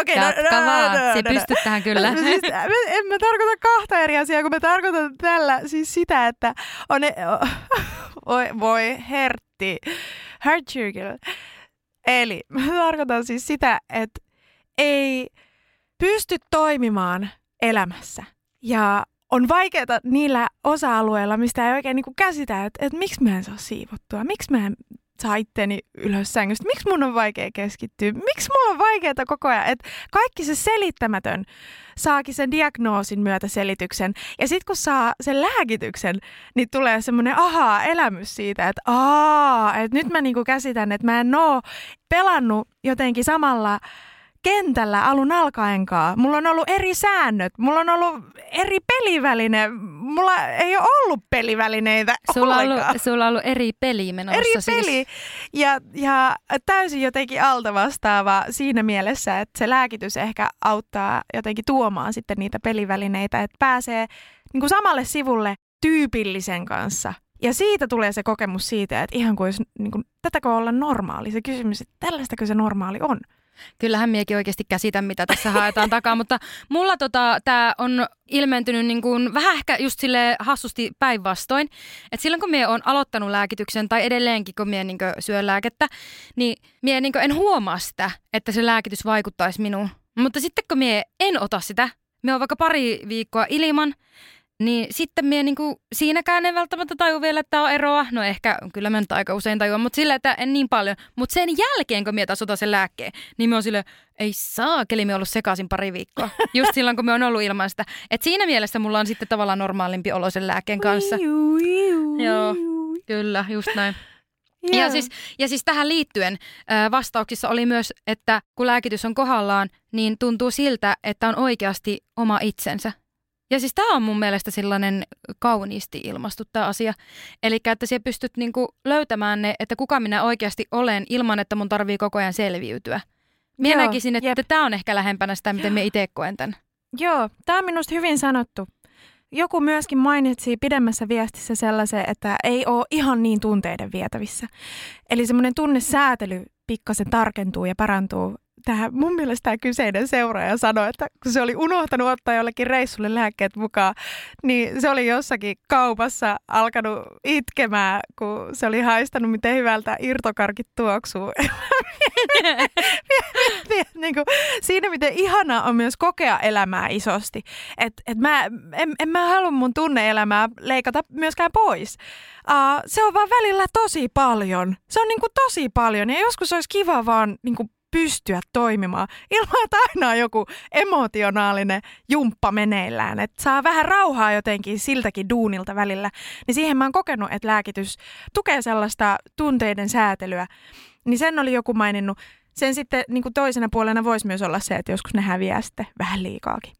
Okei, okay, no, no, vaan, no, no, se no, pystyt no. tähän kyllä. Siis, en mä tarkoita kahta eri asiaa, kun mä tarkoitan tällä siis sitä, että on, e- voi, voi hertti, hertjyrkil. Eli mä tarkoitan siis sitä, että ei pysty toimimaan elämässä. Ja on vaikeaa niillä osa-alueilla, mistä ei oikein niin käsitä, että, että miksi mä en saa siivottua, miksi mä en saa itteni ylös sängystä, miksi mun on vaikea keskittyä, miksi mulla on vaikeaa koko ajan, että kaikki se selittämätön saakin sen diagnoosin myötä selityksen. Ja sitten kun saa sen lääkityksen, niin tulee semmoinen ahaa-elämys siitä, että aa, että nyt mä niinku käsitän, että mä en oo pelannut jotenkin samalla kentällä alun alkaenkaan. Mulla on ollut eri säännöt, mulla on ollut eri peliväline, mulla ei ole ollut pelivälineitä sulla on ollut, sulla on ollut eri peli menossa Eri siis. peli ja, ja täysin jotenkin alta vastaava siinä mielessä, että se lääkitys ehkä auttaa jotenkin tuomaan sitten niitä pelivälineitä, että pääsee niin kuin samalle sivulle tyypillisen kanssa. Ja siitä tulee se kokemus siitä, että ihan kuin olisi, niin kuin, tätäkö olla normaali, se kysymys, että tällaistakö se normaali on. Kyllähän miekin oikeasti käsitän, mitä tässä haetaan takaa, mutta mulla tota, tämä on ilmentynyt niin kuin, vähän ehkä just sille hassusti päinvastoin. Että silloin kun mie on aloittanut lääkityksen tai edelleenkin kun mie niin syön lääkettä, niin mie niin en huomaa sitä, että se lääkitys vaikuttaisi minuun. Mutta sitten kun mie en ota sitä, me on vaikka pari viikkoa ilman, niin sitten minä niinku, siinäkään en välttämättä taju vielä, että on eroa. No ehkä kyllä mä nyt aika usein tajuan, mutta sillä, että en niin paljon. Mutta sen jälkeen, kun minä taas otan sen lääkkeen, niin me on sille, ei saa, keli me ollut sekaisin pari viikkoa. Just silloin, kun me on ollut ilman sitä. Et siinä mielessä mulla on sitten tavallaan normaalimpi olo sen lääkkeen kanssa. Joo, kyllä, just näin. Yeah. Ja, siis, ja siis tähän liittyen vastauksissa oli myös, että kun lääkitys on kohdallaan, niin tuntuu siltä, että on oikeasti oma itsensä. Ja siis tämä on mun mielestä sellainen kauniisti ilmastu tämä asia. Eli että sä pystyt niinku löytämään ne, että kuka minä oikeasti olen ilman, että mun tarvii koko ajan selviytyä. Minä Joo, näkisin, että tämä on ehkä lähempänä sitä, miten me itse koen tämän. Joo, tämä on minusta hyvin sanottu. Joku myöskin mainitsi pidemmässä viestissä sellaisen, että ei ole ihan niin tunteiden vietävissä. Eli semmoinen tunnesäätely pikkasen tarkentuu ja parantuu tähän, mun mielestä tämä kyseinen seuraaja sanoi, että kun se oli unohtanut ottaa jollekin reissulle lääkkeet mukaan, niin se oli jossakin kaupassa alkanut itkemään, kun se oli haistanut miten hyvältä irtokarkit tuoksuu. niin kuin, siinä miten ihanaa on myös kokea elämää isosti. Et, et mä, en, en mä halua mun tunneelämää leikata myöskään pois. Uh, se on vaan välillä tosi paljon. Se on niin kuin tosi paljon ja joskus olisi kiva vaan niin kuin pystyä toimimaan ilman, että aina on joku emotionaalinen jumppa meneillään. Että saa vähän rauhaa jotenkin siltäkin duunilta välillä. Niin siihen mä oon kokenut, että lääkitys tukee sellaista tunteiden säätelyä. Niin sen oli joku maininnut. Sen sitten niin kuin toisena puolena voisi myös olla se, että joskus ne häviää sitten vähän liikaakin.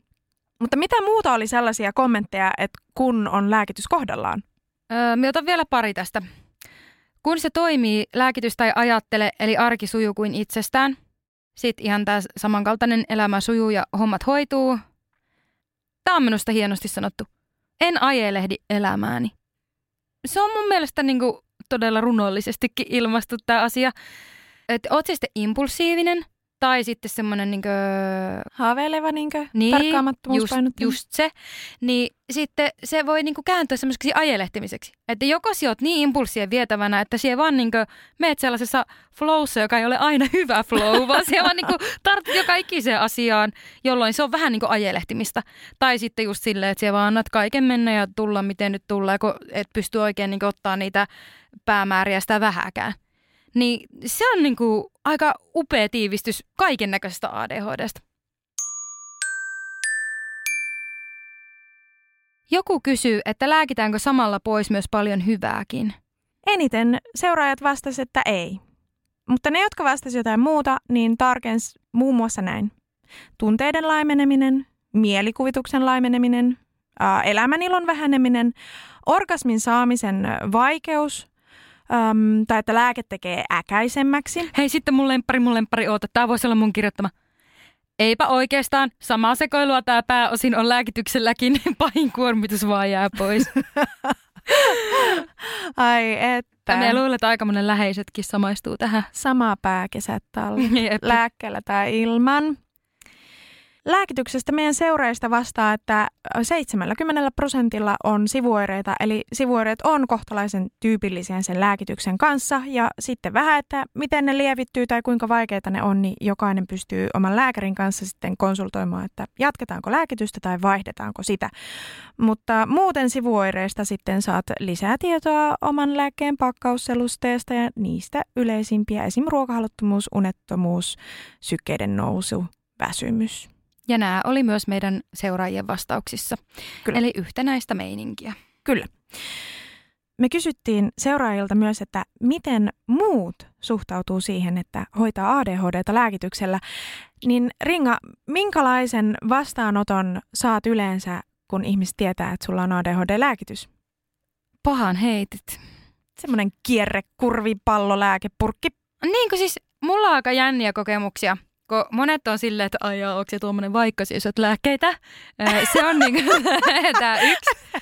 Mutta mitä muuta oli sellaisia kommentteja, että kun on lääkitys kohdallaan? Öö, otan vielä pari tästä. Kun se toimii, lääkitystä ei ajattele, eli arki sujuu kuin itsestään. Sitten ihan tämä samankaltainen elämä sujuu ja hommat hoituu. Tämä on minusta hienosti sanottu. En ajelehdi elämääni. Se on mun mielestä niin todella runollisestikin ilmastu tämä asia. Että oot impulsiivinen tai sitten semmoinen niin Haaveileva niinkö? niin, Tarkkaamattomuus just, just se, niin sitten se voi niinku kääntyä semmoiseksi ajelehtimiseksi. Että joko sä oot niin impulssien vietävänä, että siellä vaan niinku meet sellaisessa flowssa, joka ei ole aina hyvä flow, vaan siellä vaan niinku tartut joka ikiseen asiaan, jolloin se on vähän niinku ajelehtimista. Tai sitten just silleen, että siellä vaan annat kaiken mennä ja tulla miten nyt tulee, kun et pysty oikein niinku ottaa niitä päämääriä sitä vähäkään. Niin se on niinku aika upea tiivistys kaiken näköisestä ADHDsta. Joku kysyy, että lääkitäänkö samalla pois myös paljon hyvääkin. Eniten seuraajat vastasivat, että ei. Mutta ne, jotka vastasivat jotain muuta, niin tarkens muun muassa näin. Tunteiden laimeneminen, mielikuvituksen laimeneminen, elämänilon väheneminen, orgasmin saamisen vaikeus, äm, tai että lääke tekee äkäisemmäksi. Hei, sitten mun lemppari, mun lemppari, oota, tää voisi olla mun kirjoittama. Eipä oikeastaan. Samaa sekoilua tää pääosin on lääkitykselläkin. Pahin kuormitus vaan jää pois. Ai että. Me luulen, että aika monen läheisetkin samaistuu tähän. Sama pääkesät talvi. Lääkkeellä tai ilman. Lääkityksestä meidän seuraajista vastaa, että 70 prosentilla on sivuoireita, eli sivuoireet on kohtalaisen tyypillisiä sen lääkityksen kanssa. Ja sitten vähän, että miten ne lievittyy tai kuinka vaikeita ne on, niin jokainen pystyy oman lääkärin kanssa sitten konsultoimaan, että jatketaanko lääkitystä tai vaihdetaanko sitä. Mutta muuten sivuoireista sitten saat lisää tietoa oman lääkkeen pakkausselusteesta ja niistä yleisimpiä, esim. ruokahaluttomuus, unettomuus, sykkeiden nousu, väsymys. Ja nämä oli myös meidän seuraajien vastauksissa. Kyllä. Eli yhtenäistä meininkiä. Kyllä. Me kysyttiin seuraajilta myös, että miten muut suhtautuu siihen, että hoitaa ADHDta lääkityksellä. Niin Ringa, minkälaisen vastaanoton saat yleensä, kun ihmiset tietää, että sulla on ADHD-lääkitys? Pahan heitit. Semmoinen kierre, kurvi, pallo, lääkepurkki. Niin kuin siis, mulla on aika jänniä kokemuksia. Kun monet on silleen, että ai jaa, onko se tuommoinen vaikka siis syöt lääkkeitä. Ää, Se on niin tämä yksi.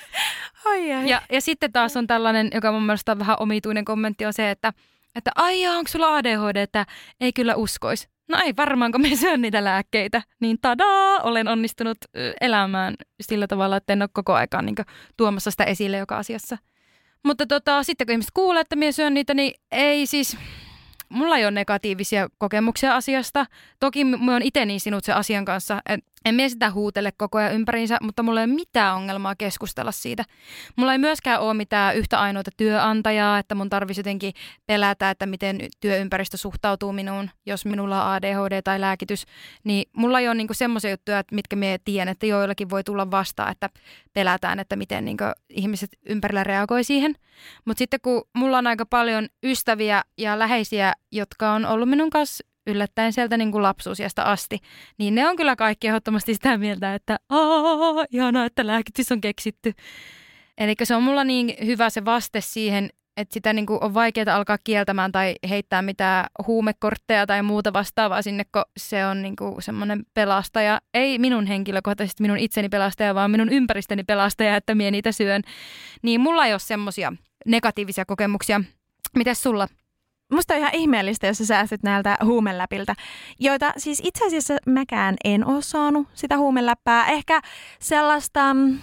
Ai ai. Ja, ja sitten taas on tällainen, joka mun mielestä on vähän omituinen kommentti, on se, että, että ai jaa, onko sulla ADHD, että ei kyllä uskois. No ei varmaan, kun me syön niitä lääkkeitä. Niin tadaa, olen onnistunut elämään sillä tavalla, että en ole koko ajan niin tuomassa sitä esille joka asiassa. Mutta tota, sitten kun ihmiset kuulee, että minä syön niitä, niin ei siis, mulla ei ole negatiivisia kokemuksia asiasta. Toki mä oon itse niin sinut sen asian kanssa, että en mie sitä huutele koko ajan ympäriinsä, mutta mulla ei ole mitään ongelmaa keskustella siitä. Mulla ei myöskään ole mitään yhtä ainoata työnantajaa, että mun tarvitsisi jotenkin pelätä, että miten työympäristö suhtautuu minuun, jos minulla on ADHD tai lääkitys. Niin mulla ei ole niinku semmoisia juttuja, mitkä mie tiedän, että joillakin voi tulla vastaan, että pelätään, että miten niinku ihmiset ympärillä reagoi siihen. Mutta sitten kun mulla on aika paljon ystäviä ja läheisiä, jotka on ollut minun kanssa yllättäen sieltä niin kuin lapsuusiasta asti, niin ne on kyllä kaikki ehdottomasti sitä mieltä, että aah, ihanaa, että lääkitys on keksitty. Eli se on mulla niin hyvä se vaste siihen, että sitä niin kuin on vaikeaa alkaa kieltämään tai heittää mitään huumekortteja tai muuta vastaavaa sinne, kun se on niin kuin semmoinen pelastaja. Ei minun henkilökohtaisesti minun itseni pelastaja, vaan minun ympäristöni pelastaja, että mie niitä syön. Niin mulla ei ole semmoisia negatiivisia kokemuksia. Mites sulla? Musta on ihan ihmeellistä, jos sä säästyt näiltä huumeläpiltä, joita siis itse asiassa mäkään en ole saanut sitä huumeläppää. Ehkä sellaista, mm,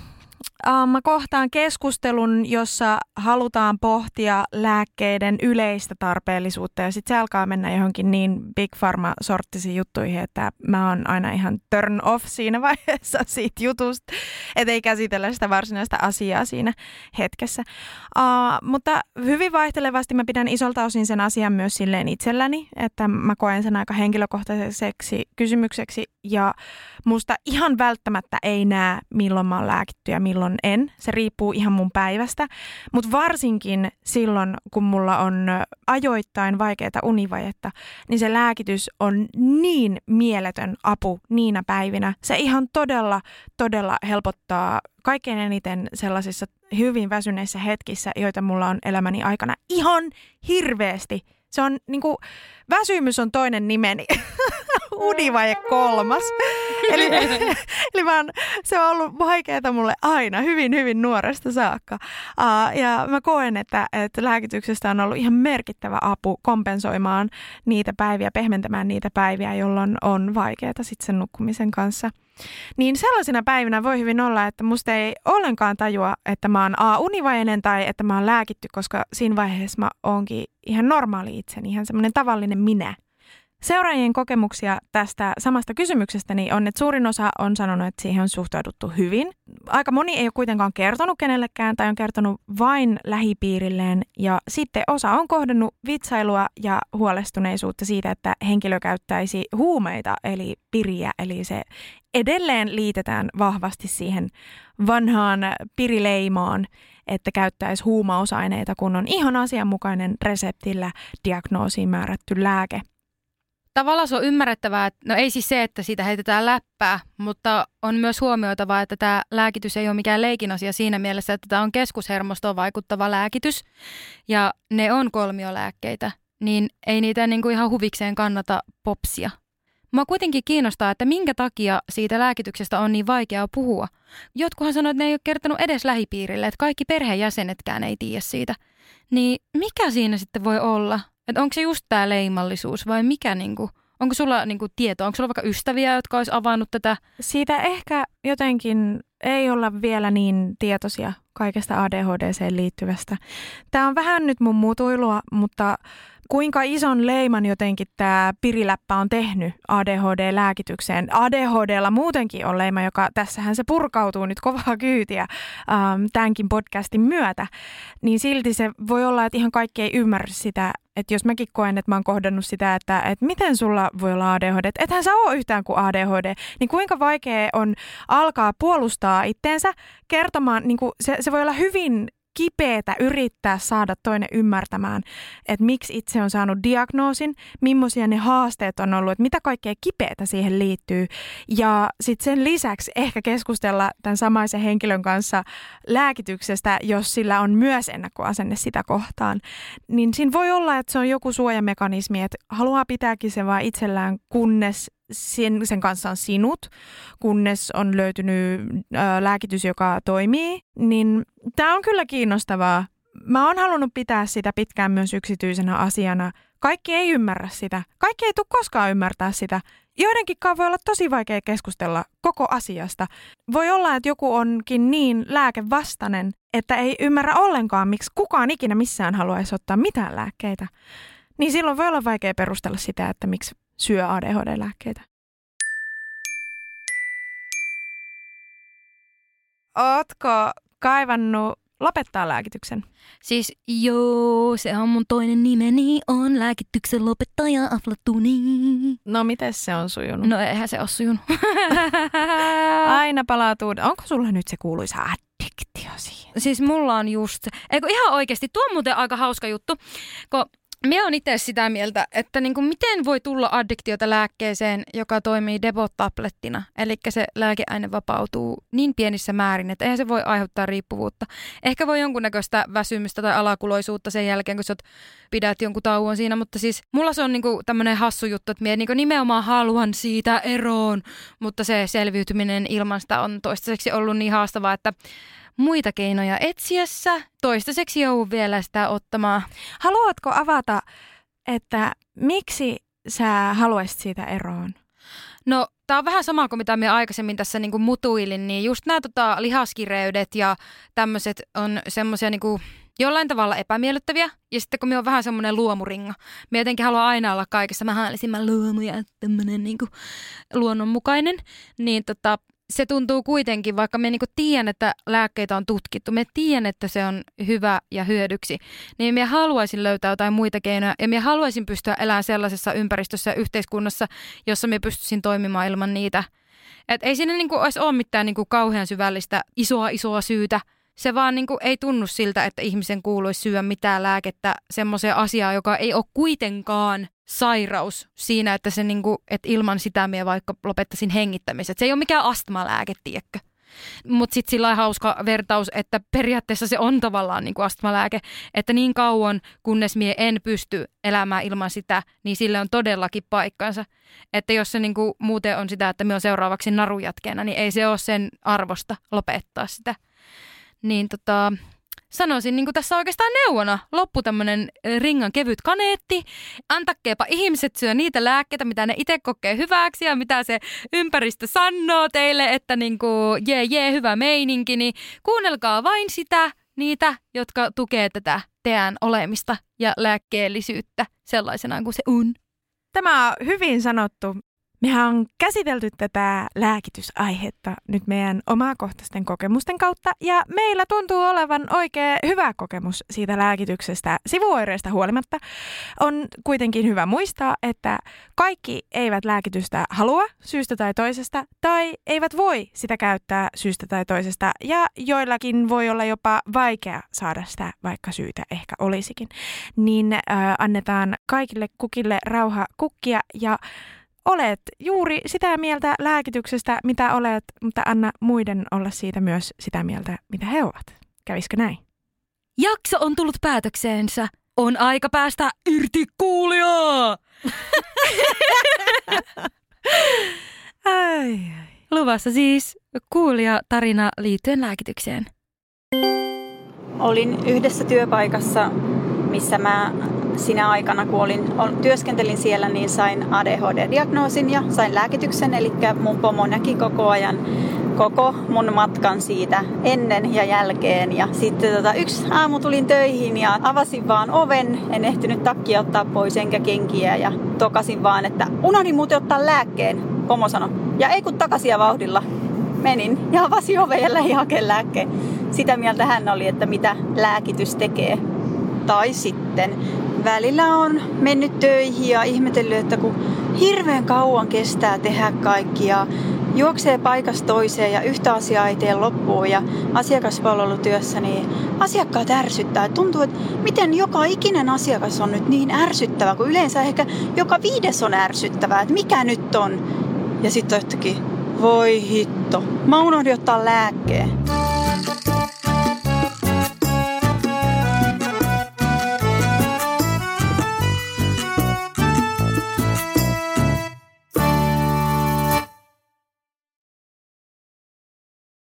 mä kohtaan keskustelun, jossa halutaan pohtia lääkkeiden yleistä tarpeellisuutta ja sitten se alkaa mennä johonkin niin big pharma-sorttisiin juttuihin, että mä oon aina ihan turn off siinä vaiheessa siitä jutusta, että ei käsitellä sitä varsinaista asiaa siinä hetkessä. Uh, mutta hyvin vaihtelevasti mä pidän isolta osin sen asian myös silleen itselläni, että mä koen sen aika henkilökohtaiseksi kysymykseksi ja musta ihan välttämättä ei näe, milloin mä oon lääkitty ja milloin en. Se riippuu ihan mun päivästä, mutta varsinkin silloin, kun mulla on ajoittain vaikeaa univajetta, niin se lääkitys on niin mieletön apu niinä päivinä. Se ihan todella, todella helpottaa kaikkein eniten sellaisissa hyvin väsyneissä hetkissä, joita mulla on elämäni aikana ihan hirveästi. Se on niinku, väsymys on toinen nimeni. Univaje kolmas. eli, eli vaan se on ollut vaikeaa mulle aina, hyvin, hyvin nuoresta saakka. Uh, ja mä koen, että, että lääkityksestä on ollut ihan merkittävä apu kompensoimaan niitä päiviä, pehmentämään niitä päiviä, jolloin on vaikeaa sitten sen nukkumisen kanssa. Niin sellaisina päivinä voi hyvin olla, että musta ei ollenkaan tajua, että mä oon A univainen tai että mä oon lääkitty, koska siinä vaiheessa mä oonkin ihan normaali itseni, ihan semmoinen tavallinen minä. Seuraajien kokemuksia tästä samasta kysymyksestä niin on, että suurin osa on sanonut, että siihen on suhtauduttu hyvin. Aika moni ei ole kuitenkaan kertonut kenellekään tai on kertonut vain lähipiirilleen. Ja sitten osa on kohdannut vitsailua ja huolestuneisuutta siitä, että henkilö käyttäisi huumeita eli piriä, eli se edelleen liitetään vahvasti siihen vanhaan pirileimaan, että käyttäisi huumausaineita, kun on ihan asianmukainen reseptillä diagnoosiin määrätty lääke tavallaan se on ymmärrettävää, että no ei siis se, että siitä heitetään läppää, mutta on myös huomioitava, että tämä lääkitys ei ole mikään leikin asia siinä mielessä, että tämä on keskushermostoon vaikuttava lääkitys ja ne on kolmiolääkkeitä, niin ei niitä niin kuin ihan huvikseen kannata popsia. Mua kuitenkin kiinnostaa, että minkä takia siitä lääkityksestä on niin vaikeaa puhua. Jotkuhan sanoo, että ne ei ole kertonut edes lähipiirille, että kaikki perheenjäsenetkään ei tiedä siitä. Niin mikä siinä sitten voi olla? Että onko se just tämä leimallisuus vai mikä niinku, onko sulla niinku tietoa, onko sulla vaikka ystäviä, jotka olisi avannut tätä? Siitä ehkä jotenkin ei olla vielä niin tietoisia kaikesta ADHDseen liittyvästä. Tämä on vähän nyt mun mutuilua, mutta kuinka ison leiman jotenkin tämä piriläppä on tehnyt ADHD-lääkitykseen. ADHDlla muutenkin on leima, joka tässähän se purkautuu nyt kovaa kyytiä ähm, tämänkin podcastin myötä. Niin silti se voi olla, että ihan kaikki ei ymmärrä sitä, että jos mäkin koen, että mä oon kohdannut sitä, että, että miten sulla voi olla ADHD, että ethän sä ole yhtään kuin ADHD, niin kuinka vaikea on alkaa puolustaa itteensä kertomaan, niin kuin se, se voi olla hyvin kipeätä yrittää saada toinen ymmärtämään, että miksi itse on saanut diagnoosin, millaisia ne haasteet on ollut, että mitä kaikkea kipeätä siihen liittyy. Ja sitten sen lisäksi ehkä keskustella tämän samaisen henkilön kanssa lääkityksestä, jos sillä on myös ennakkoasenne sitä kohtaan. Niin siinä voi olla, että se on joku suojamekanismi, että haluaa pitääkin se vaan itsellään, kunnes sen, sen kanssa on sinut, kunnes on löytynyt ää, lääkitys, joka toimii, niin tämä on kyllä kiinnostavaa. Mä oon halunnut pitää sitä pitkään myös yksityisenä asiana. Kaikki ei ymmärrä sitä. Kaikki ei tule koskaan ymmärtää sitä. Joidenkin voi olla tosi vaikea keskustella koko asiasta. Voi olla, että joku onkin niin lääkevastainen, että ei ymmärrä ollenkaan, miksi kukaan ikinä missään haluaisi ottaa mitään lääkkeitä. Niin silloin voi olla vaikea perustella sitä, että miksi syö ADHD-lääkkeitä. Ootko kaivannut lopettaa lääkityksen? Siis joo, se on mun toinen nimeni, on lääkityksen lopettaja Aflatuni. No miten se on sujunut? No eihän se ole sujunut. Aina palautuu. Onko sulla nyt se kuuluisa addiktio siihen? Siis mulla on just se. Eikö ihan oikeasti, tuo on muuten aika hauska juttu, kun Mie on itse sitä mieltä, että niin kuin miten voi tulla addiktiota lääkkeeseen, joka toimii debot-tablettina. Eli se lääkeaine vapautuu niin pienissä määrin, että eihän se voi aiheuttaa riippuvuutta. Ehkä voi jonkunnäköistä väsymystä tai alakuloisuutta sen jälkeen, kun sä pidät jonkun tauon siinä. Mutta siis mulla se on niin tämmöinen hassu juttu, että mie niin nimenomaan haluan siitä eroon. Mutta se selviytyminen ilman sitä on toistaiseksi ollut niin haastavaa, että muita keinoja etsiessä. Toistaiseksi joudun vielä sitä ottamaan. Haluatko avata, että miksi sä haluaisit siitä eroon? No, tämä on vähän sama kuin mitä me aikaisemmin tässä niin kuin mutuilin, niin just nämä tota, lihaskireydet ja tämmöiset on semmoisia niin jollain tavalla epämiellyttäviä. Ja sitten kun me on vähän semmoinen luomuringa, me jotenkin haluan aina olla kaikessa mä luomu ja tämmöinen niin luonnonmukainen, niin tota, se tuntuu kuitenkin, vaikka me niinku tiedän, että lääkkeitä on tutkittu, me tiedän, että se on hyvä ja hyödyksi, niin me haluaisin löytää jotain muita keinoja ja me haluaisin pystyä elämään sellaisessa ympäristössä ja yhteiskunnassa, jossa me pystyisin toimimaan ilman niitä. Et ei siinä niinku olisi ole mitään niinku kauhean syvällistä isoa isoa syytä, se vaan niin kuin ei tunnu siltä, että ihmisen kuuluisi syödä mitään lääkettä semmoiseen asiaan, joka ei ole kuitenkaan sairaus siinä, että, se niin kuin, että ilman sitä minä vaikka lopettaisin hengittämisen. Se ei ole mikään astmalääke, tiedätkö? Mutta sitten sillä hauska vertaus, että periaatteessa se on tavallaan niin kuin astmalääke, että niin kauan kunnes mie en pysty elämään ilman sitä, niin sille on todellakin paikkansa. Että jos se niin kuin muuten on sitä, että me on seuraavaksi narujatkeena, niin ei se ole sen arvosta lopettaa sitä. Niin tota, sanoisin niin tässä oikeastaan neuvona. Loppu tämmöinen ringan kevyt kaneetti. Antakkeepa ihmiset syö niitä lääkkeitä, mitä ne itse kokee hyväksi ja mitä se ympäristö sanoo teille, että niin kuin jee jee hyvä meininki, niin kuunnelkaa vain sitä, niitä, jotka tukee tätä teidän olemista ja lääkkeellisyyttä sellaisena kuin se on. Tämä on hyvin sanottu. Mehän on käsitelty tätä lääkitysaihetta nyt meidän omakohtaisten kokemusten kautta ja meillä tuntuu olevan oikein hyvä kokemus siitä lääkityksestä sivuoireista huolimatta. On kuitenkin hyvä muistaa, että kaikki eivät lääkitystä halua syystä tai toisesta tai eivät voi sitä käyttää syystä tai toisesta ja joillakin voi olla jopa vaikea saada sitä, vaikka syytä ehkä olisikin. Niin äh, annetaan kaikille kukille rauha kukkia ja olet juuri sitä mieltä lääkityksestä, mitä olet, mutta anna muiden olla siitä myös sitä mieltä, mitä he ovat. Kävisikö näin? Jakso on tullut päätökseensä. On aika päästä irti kuulijaa! ai, ai. Luvassa siis kuulija tarina liittyen lääkitykseen. Olin yhdessä työpaikassa, missä mä sinä aikana, kun olin, työskentelin siellä, niin sain ADHD-diagnoosin ja sain lääkityksen. Eli mun pomo näki koko ajan koko mun matkan siitä ennen ja jälkeen. Ja sitten tota, yksi aamu tulin töihin ja avasin vaan oven. En ehtinyt takkia ottaa pois enkä kenkiä ja tokasin vaan, että unohdin muuten ottaa lääkkeen. Pomo sanoi. Ja ei kun takaisin vauhdilla. Menin ja avasin oven ja hakemaan lääkkeen. Sitä mieltä hän oli, että mitä lääkitys tekee. Tai sitten välillä on mennyt töihin ja ihmetellyt, että kun hirveän kauan kestää tehdä kaikkia, juoksee paikasta toiseen ja yhtä asiaa ei tee loppuun ja asiakaspalvelutyössä, niin asiakkaat ärsyttää. Tuntuu, että miten joka ikinen asiakas on nyt niin ärsyttävä, kun yleensä ehkä joka viides on ärsyttävää, että mikä nyt on. Ja sitten yhtäkkiä, voi hitto, mä unohdin ottaa lääkkeen.